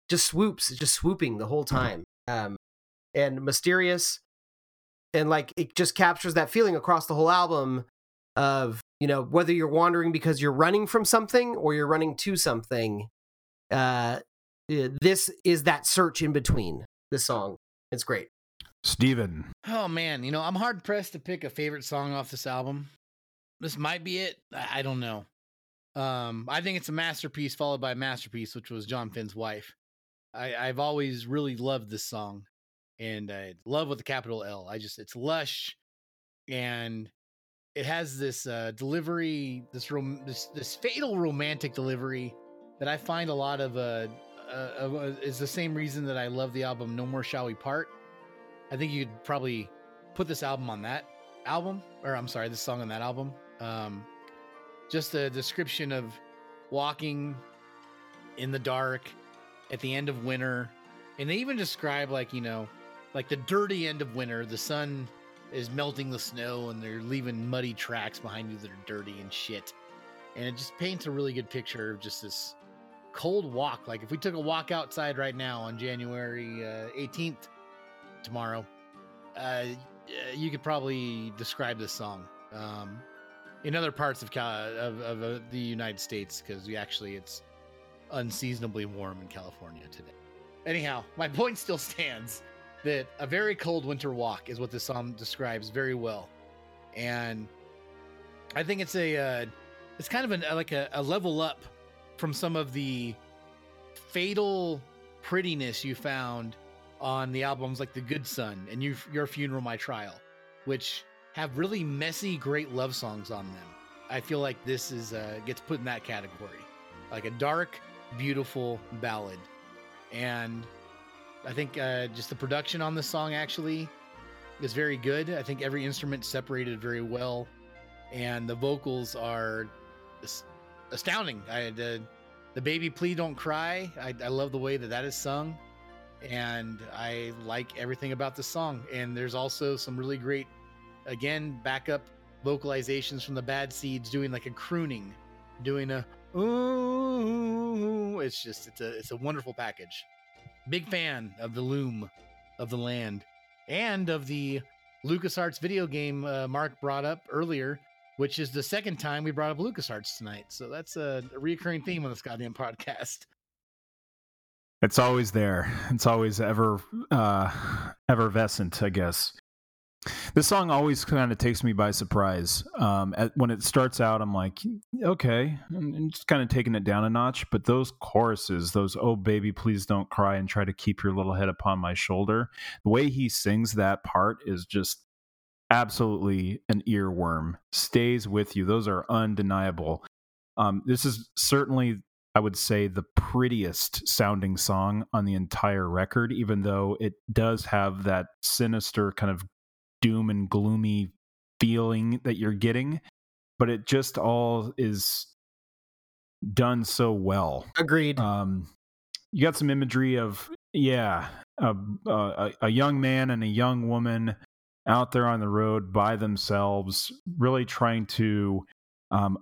just swoops, just swooping the whole time. Um, and mysterious and like it just captures that feeling across the whole album of you know whether you're wandering because you're running from something or you're running to something uh eh, this is that search in between the song it's great Steven. Oh man, you know, I'm hard pressed to pick a favorite song off this album. This might be it. I don't know. Um, I think it's a masterpiece followed by a masterpiece, which was John Finn's wife. I, I've always really loved this song, and I love with the capital L. I just it's lush, and it has this uh, delivery, this rom- this this fatal romantic delivery that I find a lot of uh, uh, uh is the same reason that I love the album No More Shall We Part. I think you could probably put this album on that album, or I'm sorry, this song on that album. Um, just a description of walking in the dark at the end of winter, and they even describe like you know, like the dirty end of winter. The sun is melting the snow, and they're leaving muddy tracks behind you that are dirty and shit. And it just paints a really good picture of just this cold walk. Like if we took a walk outside right now on January uh, 18th, tomorrow, uh, you could probably describe this song um, in other parts of Cal- of, of uh, the United States because we actually it's unseasonably warm in California today. Anyhow, my point still stands that a very cold winter walk is what this song describes very well, and I think it's a uh, it's kind of an, like a, a level up from some of the fatal prettiness you found on the albums like The Good Son and you, Your Funeral, My Trial, which have really messy, great love songs on them. I feel like this is uh, gets put in that category, like a dark, beautiful ballad, and I think uh, just the production on this song actually is very good. I think every instrument separated very well, and the vocals are astounding. I the the baby please don't cry. I, I love the way that that is sung and I like everything about the song. And there's also some really great, again, backup vocalizations from the Bad Seeds doing like a crooning, doing a ooh. It's just it's a it's a wonderful package. Big fan of the loom of the land and of the LucasArts video game uh, Mark brought up earlier, which is the second time we brought up LucasArts tonight. So that's a, a recurring theme on this goddamn podcast. It's always there. It's always ever uh effervescent, I guess. This song always kind of takes me by surprise. Um, at, when it starts out, I'm like, okay, and, just kind of taking it down a notch. But those choruses, those "Oh baby, please don't cry" and try to keep your little head upon my shoulder, the way he sings that part is just absolutely an earworm. Stays with you. Those are undeniable. Um, this is certainly I would say the prettiest sounding song on the entire record, even though it does have that sinister kind of doom and gloomy feeling that you're getting. But it just all is done so well. Agreed. Um, you got some imagery of yeah, a, a a young man and a young woman out there on the road by themselves, really trying to um,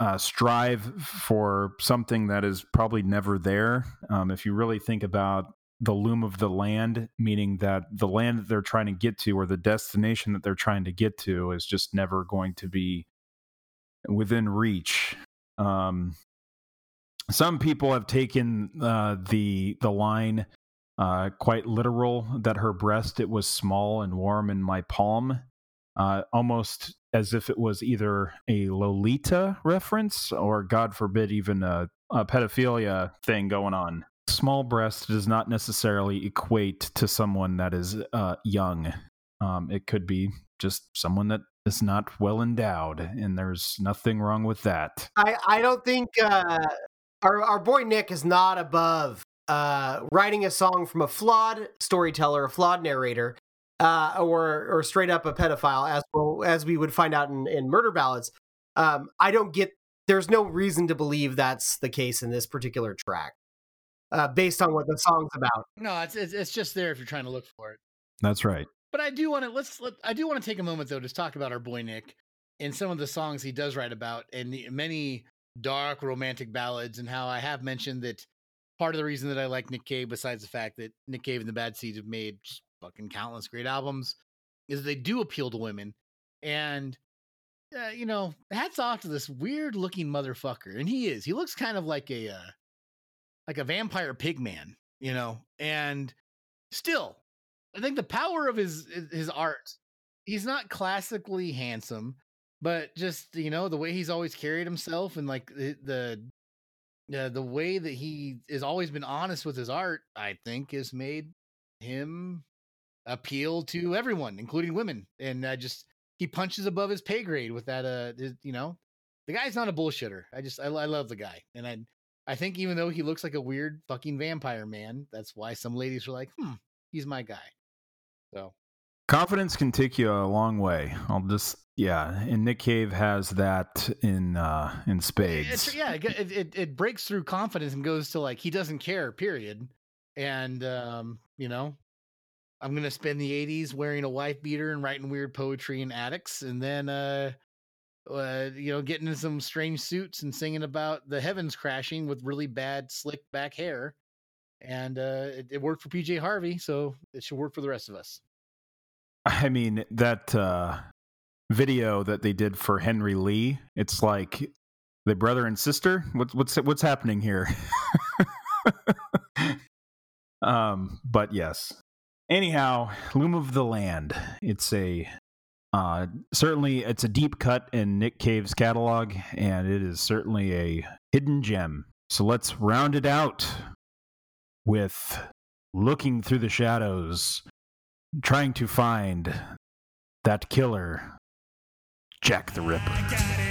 uh, strive for something that is probably never there. Um, if you really think about the loom of the land, meaning that the land that they're trying to get to or the destination that they're trying to get to is just never going to be within reach. Um, some people have taken uh, the the line uh, quite literal that her breast it was small and warm in my palm, uh, almost as if it was either a Lolita reference or, God forbid, even a, a pedophilia thing going on. Small breast does not necessarily equate to someone that is uh, young. Um, it could be just someone that is not well endowed, and there's nothing wrong with that. I, I don't think uh, our, our boy Nick is not above uh, writing a song from a flawed storyteller, a flawed narrator, uh, or or straight up a pedophile, as well as we would find out in, in murder ballads. Um, I don't get. There's no reason to believe that's the case in this particular track, uh, based on what the song's about. No, it's, it's it's just there if you're trying to look for it. That's right. But I do want to let's let, I do want to take a moment though to talk about our boy Nick and some of the songs he does write about and the many dark romantic ballads and how I have mentioned that part of the reason that I like Nick Cave, besides the fact that Nick Cave and the Bad Seeds have made just fucking countless great albums, is that they do appeal to women. And uh, you know, hats off to this weird looking motherfucker, and he is. He looks kind of like a uh, like a vampire pig man, you know. And still, I think the power of his his art. He's not classically handsome, but just you know the way he's always carried himself and like the the uh, the way that he has always been honest with his art, I think, has made him appeal to everyone, including women. And I just he punches above his pay grade with that. Uh, his- you know, the guy's not a bullshitter. I just I, I love the guy, and I I think even though he looks like a weird fucking vampire man, that's why some ladies are like, hmm, he's my guy. So Confidence can take you a long way. I'll just yeah, and Nick Cave has that in uh in spades. It's, yeah, it, it, it it breaks through confidence and goes to like he doesn't care. Period. And um, you know, I'm gonna spend the '80s wearing a wife beater and writing weird poetry in attics, and then uh, uh, you know, getting in some strange suits and singing about the heavens crashing with really bad slick back hair. And uh, it, it worked for PJ Harvey, so it should work for the rest of us. I mean that uh video that they did for Henry Lee, it's like the brother and sister. What's what's what's happening here? um, but yes. Anyhow, Loom of the Land. It's a uh certainly it's a deep cut in Nick Cave's catalog, and it is certainly a hidden gem. So let's round it out with looking through the shadows trying to find that killer, Jack the Ripper.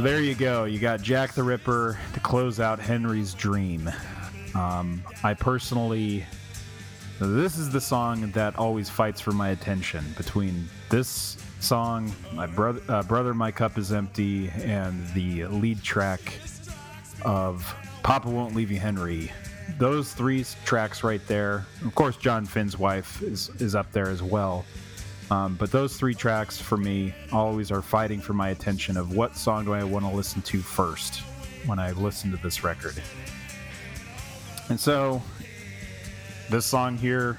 So there you go. You got Jack the Ripper to close out Henry's Dream. Um, I personally, this is the song that always fights for my attention between this song, my brother, uh, brother, my cup is empty, and the lead track of Papa Won't Leave You, Henry. Those three tracks right there. Of course, John Finn's wife is is up there as well. Um, but those three tracks for me always are fighting for my attention of what song do I want to listen to first when I listen to this record. And so, this song here,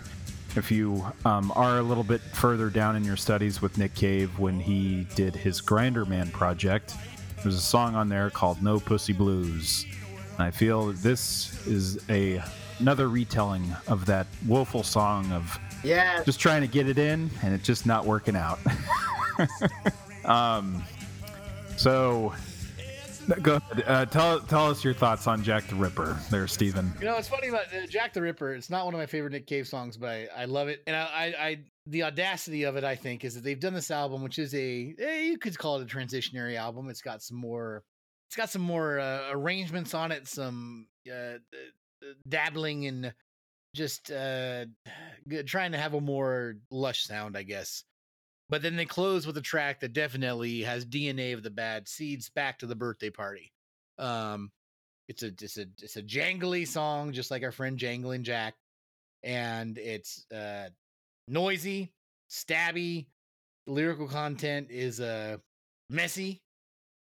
if you um, are a little bit further down in your studies with Nick Cave when he did his Grinderman project, there's a song on there called No Pussy Blues. And I feel this is a another retelling of that woeful song of Yeah. just trying to get it in and it's just not working out. um, so go ahead. Uh, tell tell us your thoughts on Jack the Ripper, there, Stephen. You know, it's funny about uh, Jack the Ripper. It's not one of my favorite Nick Cave songs, but I, I love it. And I, I, I, the audacity of it, I think, is that they've done this album, which is a, eh, you could call it a transitionary album. It's got some more, it's got some more uh, arrangements on it, some uh, uh, dabbling in just uh, trying to have a more lush sound, I guess. But then they close with a track that definitely has DNA of the bad seeds back to the birthday party. Um, it's a it's a it's a jangly song, just like our friend Jangling Jack, and it's uh noisy, stabby. Lyrical content is uh messy,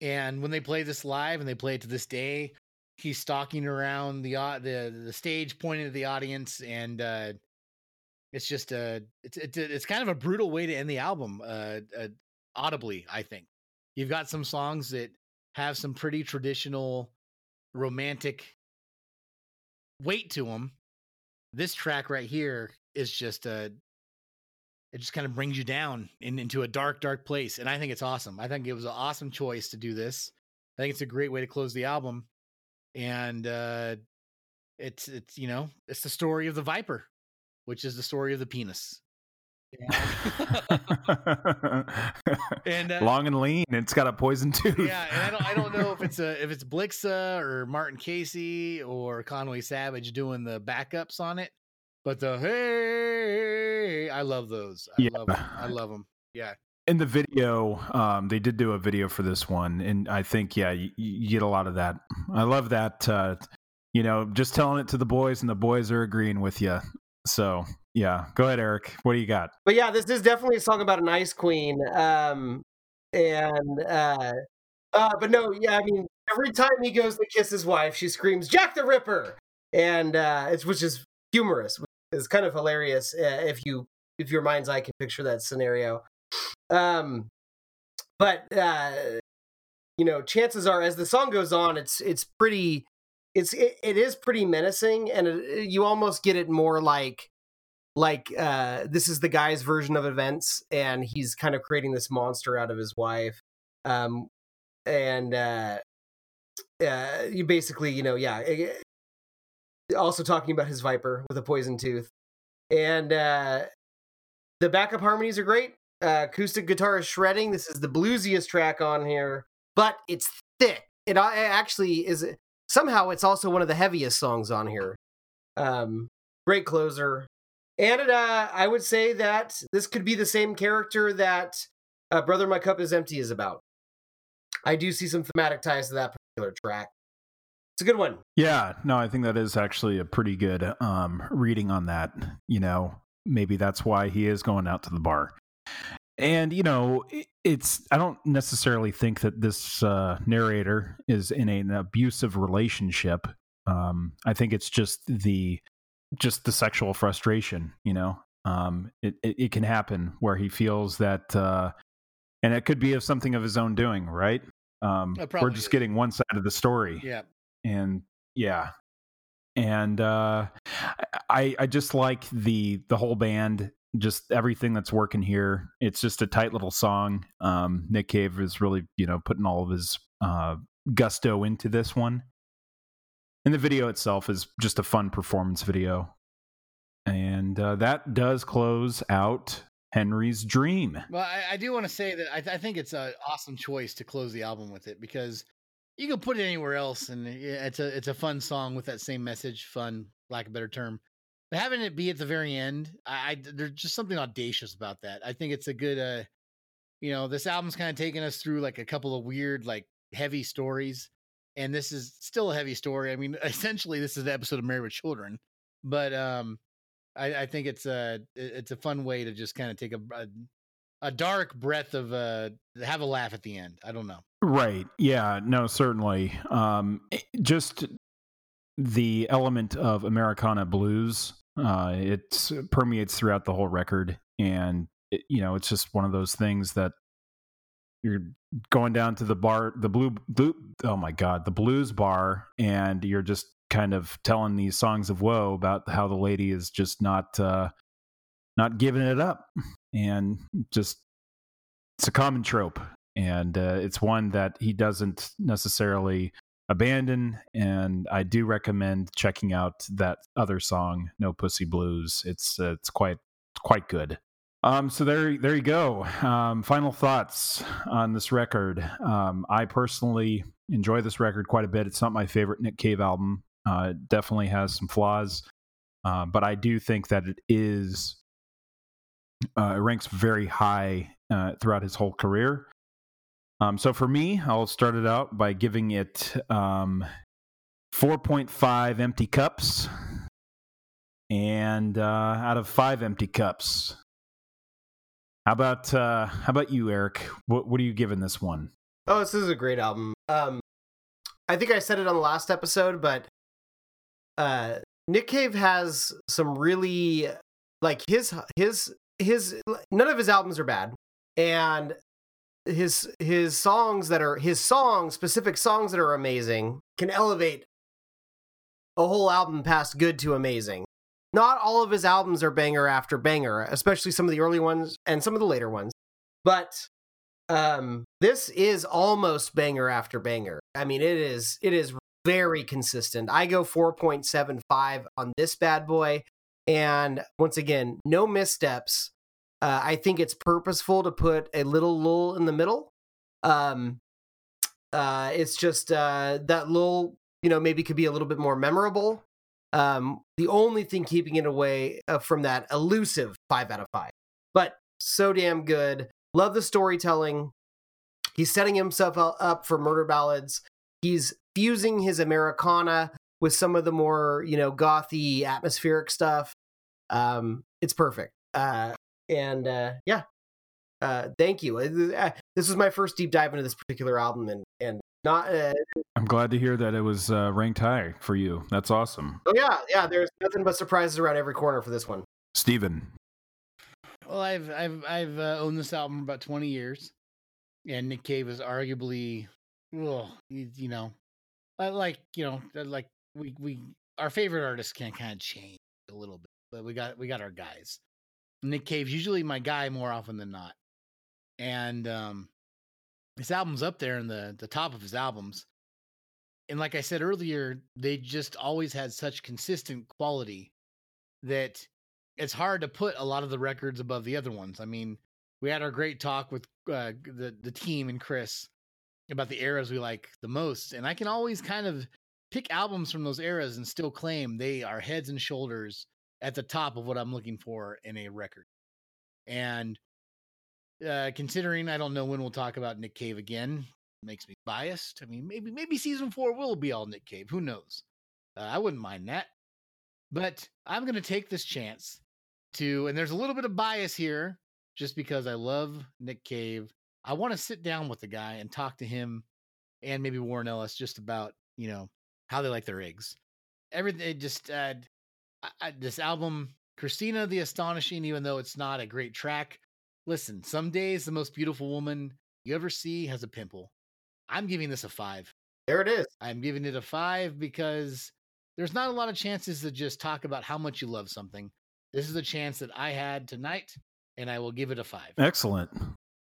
and when they play this live and they play it to this day, he's stalking around the au- the the stage, pointing at the audience, and uh it's just a it's it's it's kind of a brutal way to end the album, uh, uh audibly. I think you've got some songs that have some pretty traditional romantic weight to them. This track right here is just a it just kind of brings you down in, into a dark, dark place. And I think it's awesome. I think it was an awesome choice to do this. I think it's a great way to close the album. And uh it's it's you know, it's the story of the Viper, which is the story of the penis. And, uh, long and lean. It's got a poison tooth. yeah, and I don't I don't know if it's a if it's Blixa or Martyn Casey or Conway Savage doing the backups on it, but the hey, I love those. I Yeah. love 'em. I love them. Yeah, in the video um, they did do a video for this one and i think yeah you, you get a lot of that i love that uh, you know just telling it to the boys and the boys are agreeing with you so yeah go ahead eric what do you got But yeah, this is definitely a song about an ice queen. Um, and uh, uh, but no, yeah, I mean, every time he goes to kiss his wife, she screams "Jack the Ripper," and uh, it's which is humorous. It's kind of hilarious uh, if you if your mind's eye can picture that scenario. Um, but uh, you know, chances are, as the song goes on, it's it's pretty. It's it, it is pretty menacing, and it, you almost get it more like like uh this is the guy's version of events and he's kind of creating this monster out of his wife um and uh uh you basically you know yeah eh, eh, also talking about his viper with a poison tooth and uh the backup harmonies are great uh acoustic guitar is shredding this is the bluesiest track on here but it's thick it, it actually is somehow it's also one of the heaviest songs on here um great closer and it, uh, I would say that this could be the same character that uh, Brother My Cup is Empty is about. I do see some thematic ties to that particular track. It's a good one. yeah no i think that is actually a pretty good um reading on that you know maybe that's why he is going out to the bar and you know it's i don't necessarily think that this uh narrator is in an abusive relationship. Um i think it's just the just the sexual frustration you know? Um it, it, it can happen where he feels that uh and it could be of something of his own doing right? Um we're just is. getting one side of the story. Yeah. and yeah. And uh i i just like the the whole band just everything that's working here it's just a tight little song um nick cave is really you know putting all of his uh gusto into this one and the video itself is just a fun performance video and uh, that does close out Henry's Dream. Well, I, I do want to say that I, th- I think it's an awesome choice to close the album with it because you can put it anywhere else, and it's a it's a fun song with that same message. Fun, lack of a better term. But having it be at the very end, I, I there's just something audacious about that. I think it's a good, uh, you know, this album's kind of taking us through like a couple of weird, like heavy stories, and this is still a heavy story. I mean, essentially, this is the episode of Married with Children, but um, I, I think it's a it's a fun way to just kind of take a, a a dark breath of uh have a laugh at the end. I don't know. Right. Yeah. No, certainly. Um, eh, just the element of Americana blues, uh, it permeates throughout the whole record. And, it, you know, it's just one of those things that you're going down to the bar, the blue, blue, oh my God, the blues bar, and you're just kind of telling these songs of woe about how the lady is just not, uh, not giving it up. And just, it's a common trope and uh, it's one that he doesn't necessarily abandon and i do recommend checking out that other song no pussy blues. It's uh, it's quite quite good. Um so there there you go. Um final thoughts on this record. Um i personally enjoy this record quite a bit. It's not my favorite nick cave album. Uh it definitely has some flaws uh, but i do think that it is uh, it ranks very high uh, throughout his whole career um, so for me, I'll start it out by giving it um, 4.5 empty cups, and uh, out of five empty cups. How about uh, how about you, Eric? What what are you giving this one? Oh, this is a great album. Um, I think I said it on the last episode, but uh, Nick Cave has some really like his his his none of his albums are bad, and his his songs that are his songs specific songs that are amazing can elevate a whole album past good to amazing. Not all of his albums are banger after banger, especially some of the early ones and some of the later ones. But um this is almost banger after banger. I mean it is it is very consistent. I go 4.75 on this bad boy and once again, no missteps. Uh, I think it's purposeful to put a little lull in the middle. Um, uh, it's just uh, that lull, you know, maybe could be a little bit more memorable. Um, the only thing keeping it away uh, from that elusive five out of five, but so damn good. Love the storytelling. He's setting himself up for murder ballads. He's fusing his Americana with some of the more, you know, gothy atmospheric stuff. Um, it's perfect. Uh, and uh, yeah, uh, thank you. Uh, This was my first deep dive into this particular album, and and not. Uh, I'm glad to hear that it was uh, ranked high for you. That's awesome, oh yeah, yeah. There's nothing but surprises around every corner for this one. Stephen. Well, I've I've I've uh, owned this album for about twenty years, and Nick Cave is arguably, well, you, you know, uh, like you know, uh, like we we our favorite artists can kind of change a little bit, but we got we got our guys. Nick Cave's usually my guy more often than not, and um, this album's up there in the the top of his albums. And like I said earlier, they just always had such consistent quality that it's hard to put a lot of the records above the other ones. I mean, we had our great talk with uh, the the team and Chris about the eras we like the most, and I can always kind of pick albums from those eras and still claim they are heads and shoulders at the top of what I'm looking for in a record. And uh, considering I don't know when we'll talk about Nick Cave again, makes me biased. I mean, maybe maybe season four will be all Nick Cave. Who knows? Uh, I wouldn't mind that. But I'm going to take this chance to, and there's a little bit of bias here, just because I love Nick Cave. I want to sit down with the guy and talk to him, and maybe Warren Ellis just about you know how they like their eggs. Everything just uh, I, I, this album, Christina the Astonishing, even though it's not a great track. Listen, some days the most beautiful woman you ever see has a pimple. I'm giving this a five. There it is. I'm giving it a five because there's not a lot of chances to just talk about how much you love something. This is a chance that I had tonight, and I will give it a five. Excellent.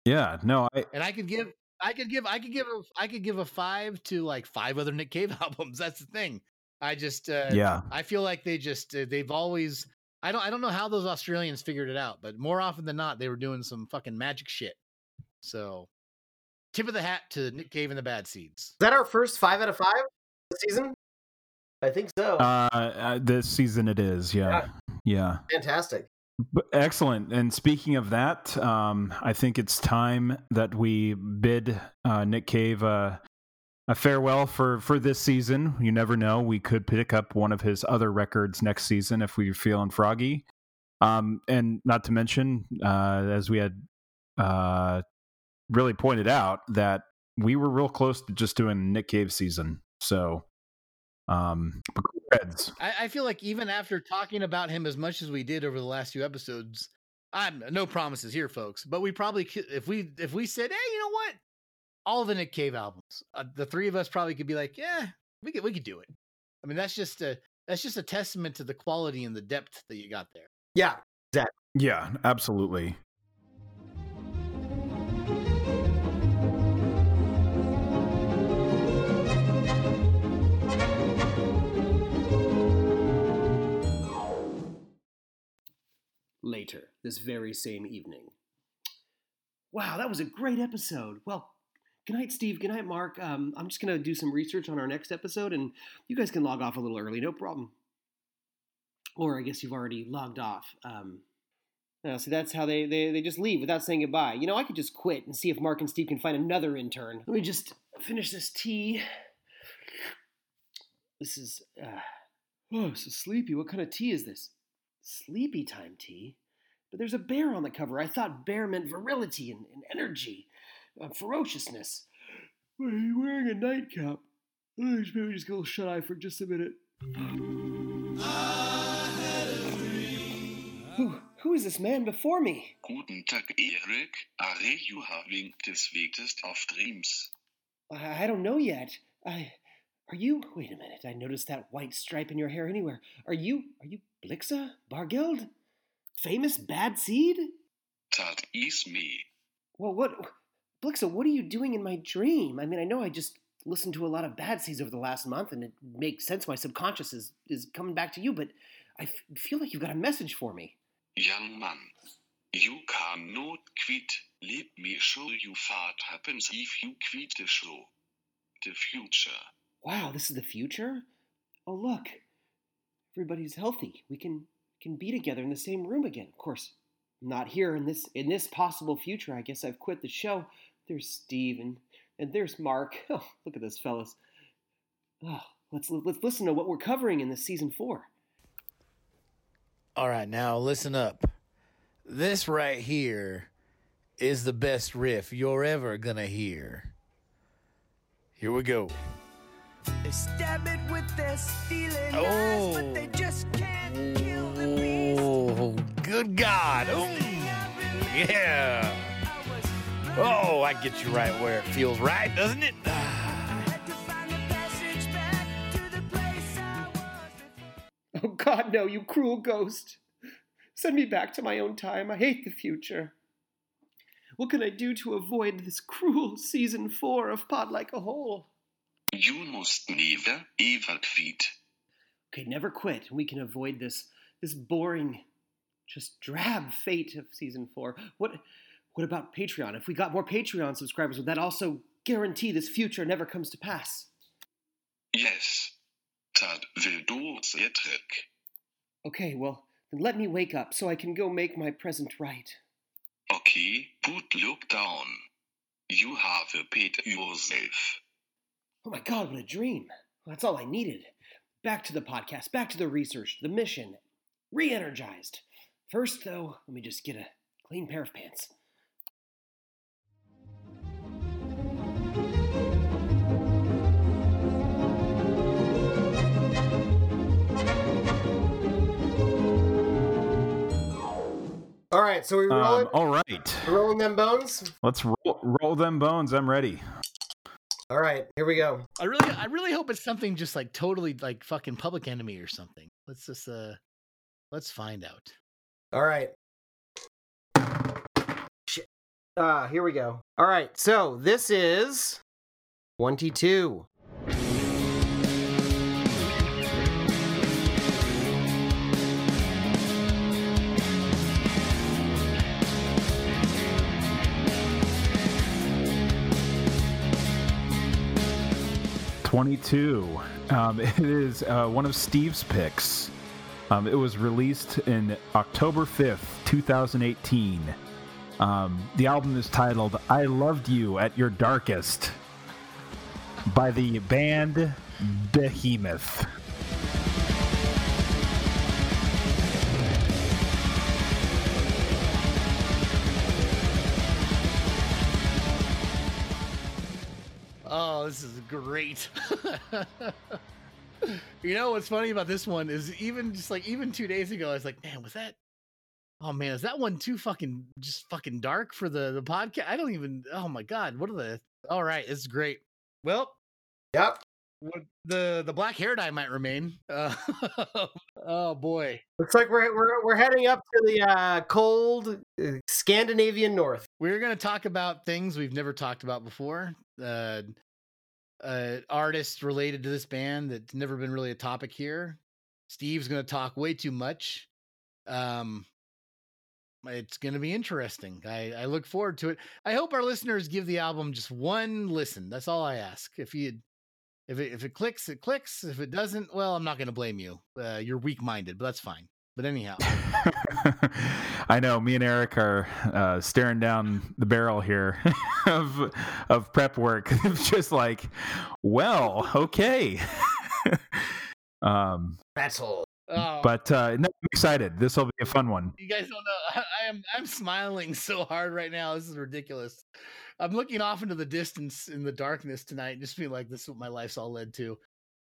Yeah. No. I, And I could give, I could give, I could give, a, I could give a five to like five other Nick Cave albums. That's the thing. I just, uh, yeah. I feel like they just uh, they've always I don't I don't know how those Australians figured it out, but more often than not, they were doing some fucking magic shit. So, tip of the hat to Nick Cave and the Bad Seeds. Is that our first five out of five this season? I think so. Uh, uh, this season it is. Yeah. Yeah. Fantastic. B- Excellent. And speaking of that, um, I think it's time that we bid uh, Nick Cave uh, a farewell for, for this season. You never know. We could pick up one of his other records next season if we're feeling froggy. Um, and not to mention, uh, as we had uh, really pointed out, that we were real close to just doing Nick Cave season. So, um. I, I feel like even after talking about him as much as we did over the last few episodes, I'm no promises here, folks. But we probably if we if we said, hey, you know what, all the Nick Cave albums, uh, the three of us probably could be like, yeah, we could we could do it. I mean, that's just a that's just a testament to the quality and the depth that you got there. Yeah. That. Yeah, absolutely. Later, this very same evening. Wow, that was a great episode. Well, good night, Steve. Good night, Mark. Um, I'm just going to do some research on our next episode, and you guys can log off a little early, no problem. Or I guess you've already logged off. Um, no, see, that's how they, they, they just leave without saying goodbye. You know, I could just quit and see if Mark and Steve can find another intern. Let me just finish this tea. This is. Uh, oh, so sleepy. What kind of tea is this? Sleepy time tea? But there's a bear on the cover. I thought bear meant virility and, and energy, uh, ferociousness. Why are you wearing a nightcap? Maybe just go shut eye for just a minute. Who, who is this man before me? Guten Tag, Erik. Are you having the sweetest of dreams? I, I don't know yet. I are you? Wait a minute. I noticed that white stripe in your hair anywhere. Are you? Are you Blixa Bargeld? Famous bad seed? That is me. Well, what, Blixa? What are you doing in my dream? I mean, I know I just listened to a lot of bad seeds over the last month, and it makes sense. My subconscious is is coming back to you, but I f- feel like you've got a message for me. Young man, you cannot quit. Let me show you what happens if you quit the show. The future. Wow, this is the future. Oh, look, everybody's healthy. We can can be together in the same room again. Of course, not here in this in this possible future. I guess I've quit the show. There's Steve and and there's Mark. Oh, look at this, fellas. Oh, let's let's listen to what we're covering in this season four. All right, now listen up. This right here is the best riff you're ever gonna hear. Here we go. They stab it with their stealing eyes, Oh. but they just can't kill the beast. Oh, good God. Mm, yeah. Oh, I get you right where it feels right, doesn't it? Had to find a passage back to the place I was before. Oh God, no! You cruel ghost! Send me back to my own time. I hate the future. What can I do to avoid this cruel season four of Pod Like a Hole? You must never ever quit. Okay, never quit. We can avoid this this boring, just drab fate of season four. What what about Patreon? If we got more Patreon subscribers, would that also guarantee this future never comes to pass? Yes. That will do the trick. Okay, well, then let me wake up so I can go make my present right. Okay, put look down. You have a paid yourself. Oh my god, what a dream. That's all I needed. Back to the podcast, back to the research, the mission. Re energized. First, though, let me just get a clean pair of pants. All right, so we rolling, Um, all right. rolling them bones. Let's roll, roll them bones. I'm ready. All right, here we go. I really, I really hope it's something just like totally like fucking Public Enemy or something. Let's just, uh, let's find out. All right. Shit. Ah, here we go. All right, so this is 22. 22. Um, it is uh, one of Steve's picks. Um, it was released in October 5th, 2018. Um, the album is titled I Loved You at Your Darkest by the band Behemoth. This is great. you know what's funny about this one is even just like even two days ago, I was like, man, was that? Oh man, is that one too fucking just fucking dark for the the podcast? I don't even. Oh my god, what are the? All right, it's great. Well, Yep. what- the the black hair dye might remain. Uh, oh boy, Looks like we're we're, we're heading up to the uh, cold uh, Scandinavian north. we're gonna talk about things we've never talked about before. Uh, uh, artists related to this band that's never been really a topic here. Steve's gonna talk way too much. Um, it's gonna be interesting. I, I look forward to it. I hope our listeners give the album just one listen. That's all I ask. If you if it if it clicks, it clicks. If it doesn't, well, I'm not gonna blame you. Uh, you're weak minded, but that's fine. But anyhow. I know me and Eric are uh, staring down the barrel here of of prep work. Just like, well, okay. um, That's all. Oh. but uh, no, I'm excited. This will be a fun one. You guys don't know. I, I am I'm smiling so hard right now. This is ridiculous. I'm looking off into the distance in the darkness tonight, and just being like, "This is what my life's all led to."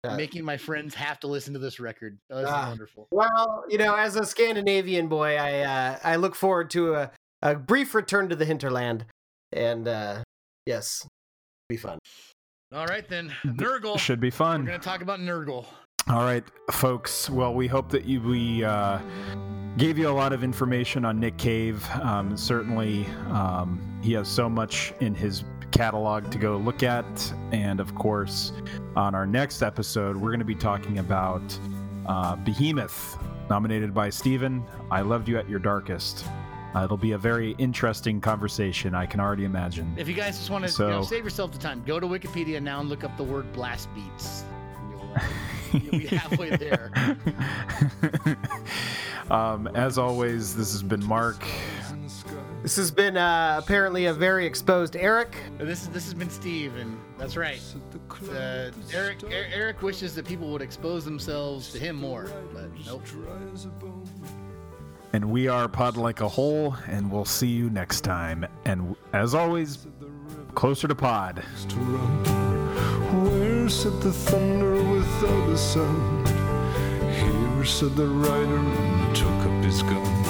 Yeah. Making my friends have to listen to this record. Oh, this Ah. wonderful. Well, you know, as a Scandinavian boy, I uh, I look forward to a, a brief return to the hinterland, and uh, yes, be fun. All right then, Nergal. Should be fun. We're gonna talk about Nergal. All right, folks. Well, we hope that you we uh, gave you a lot of information on Nick Cave. Um, certainly, um, he has so much in his catalog to go look at, and of course, on our next episode, we're going to be talking about uh, Behemoth, nominated by Steven. I loved you at your darkest. Uh, it'll be a very interesting conversation. I can already imagine. If you guys just want to you know, save yourself the time, go to Wikipedia now and look up the word blast beats. You'll, uh, you'll be halfway there. um, as always, this has been Mark. This has been uh, apparently a very exposed Eric. This is this has been Steve, and that's right. Uh, Eric Er- Eric wishes that people would expose themselves to him more, but nope. And we are Pod Like a Hole, and we'll see you next time. And as always, closer to Pod. Where said the thunder without a sound? Here said the rider and took up his gun.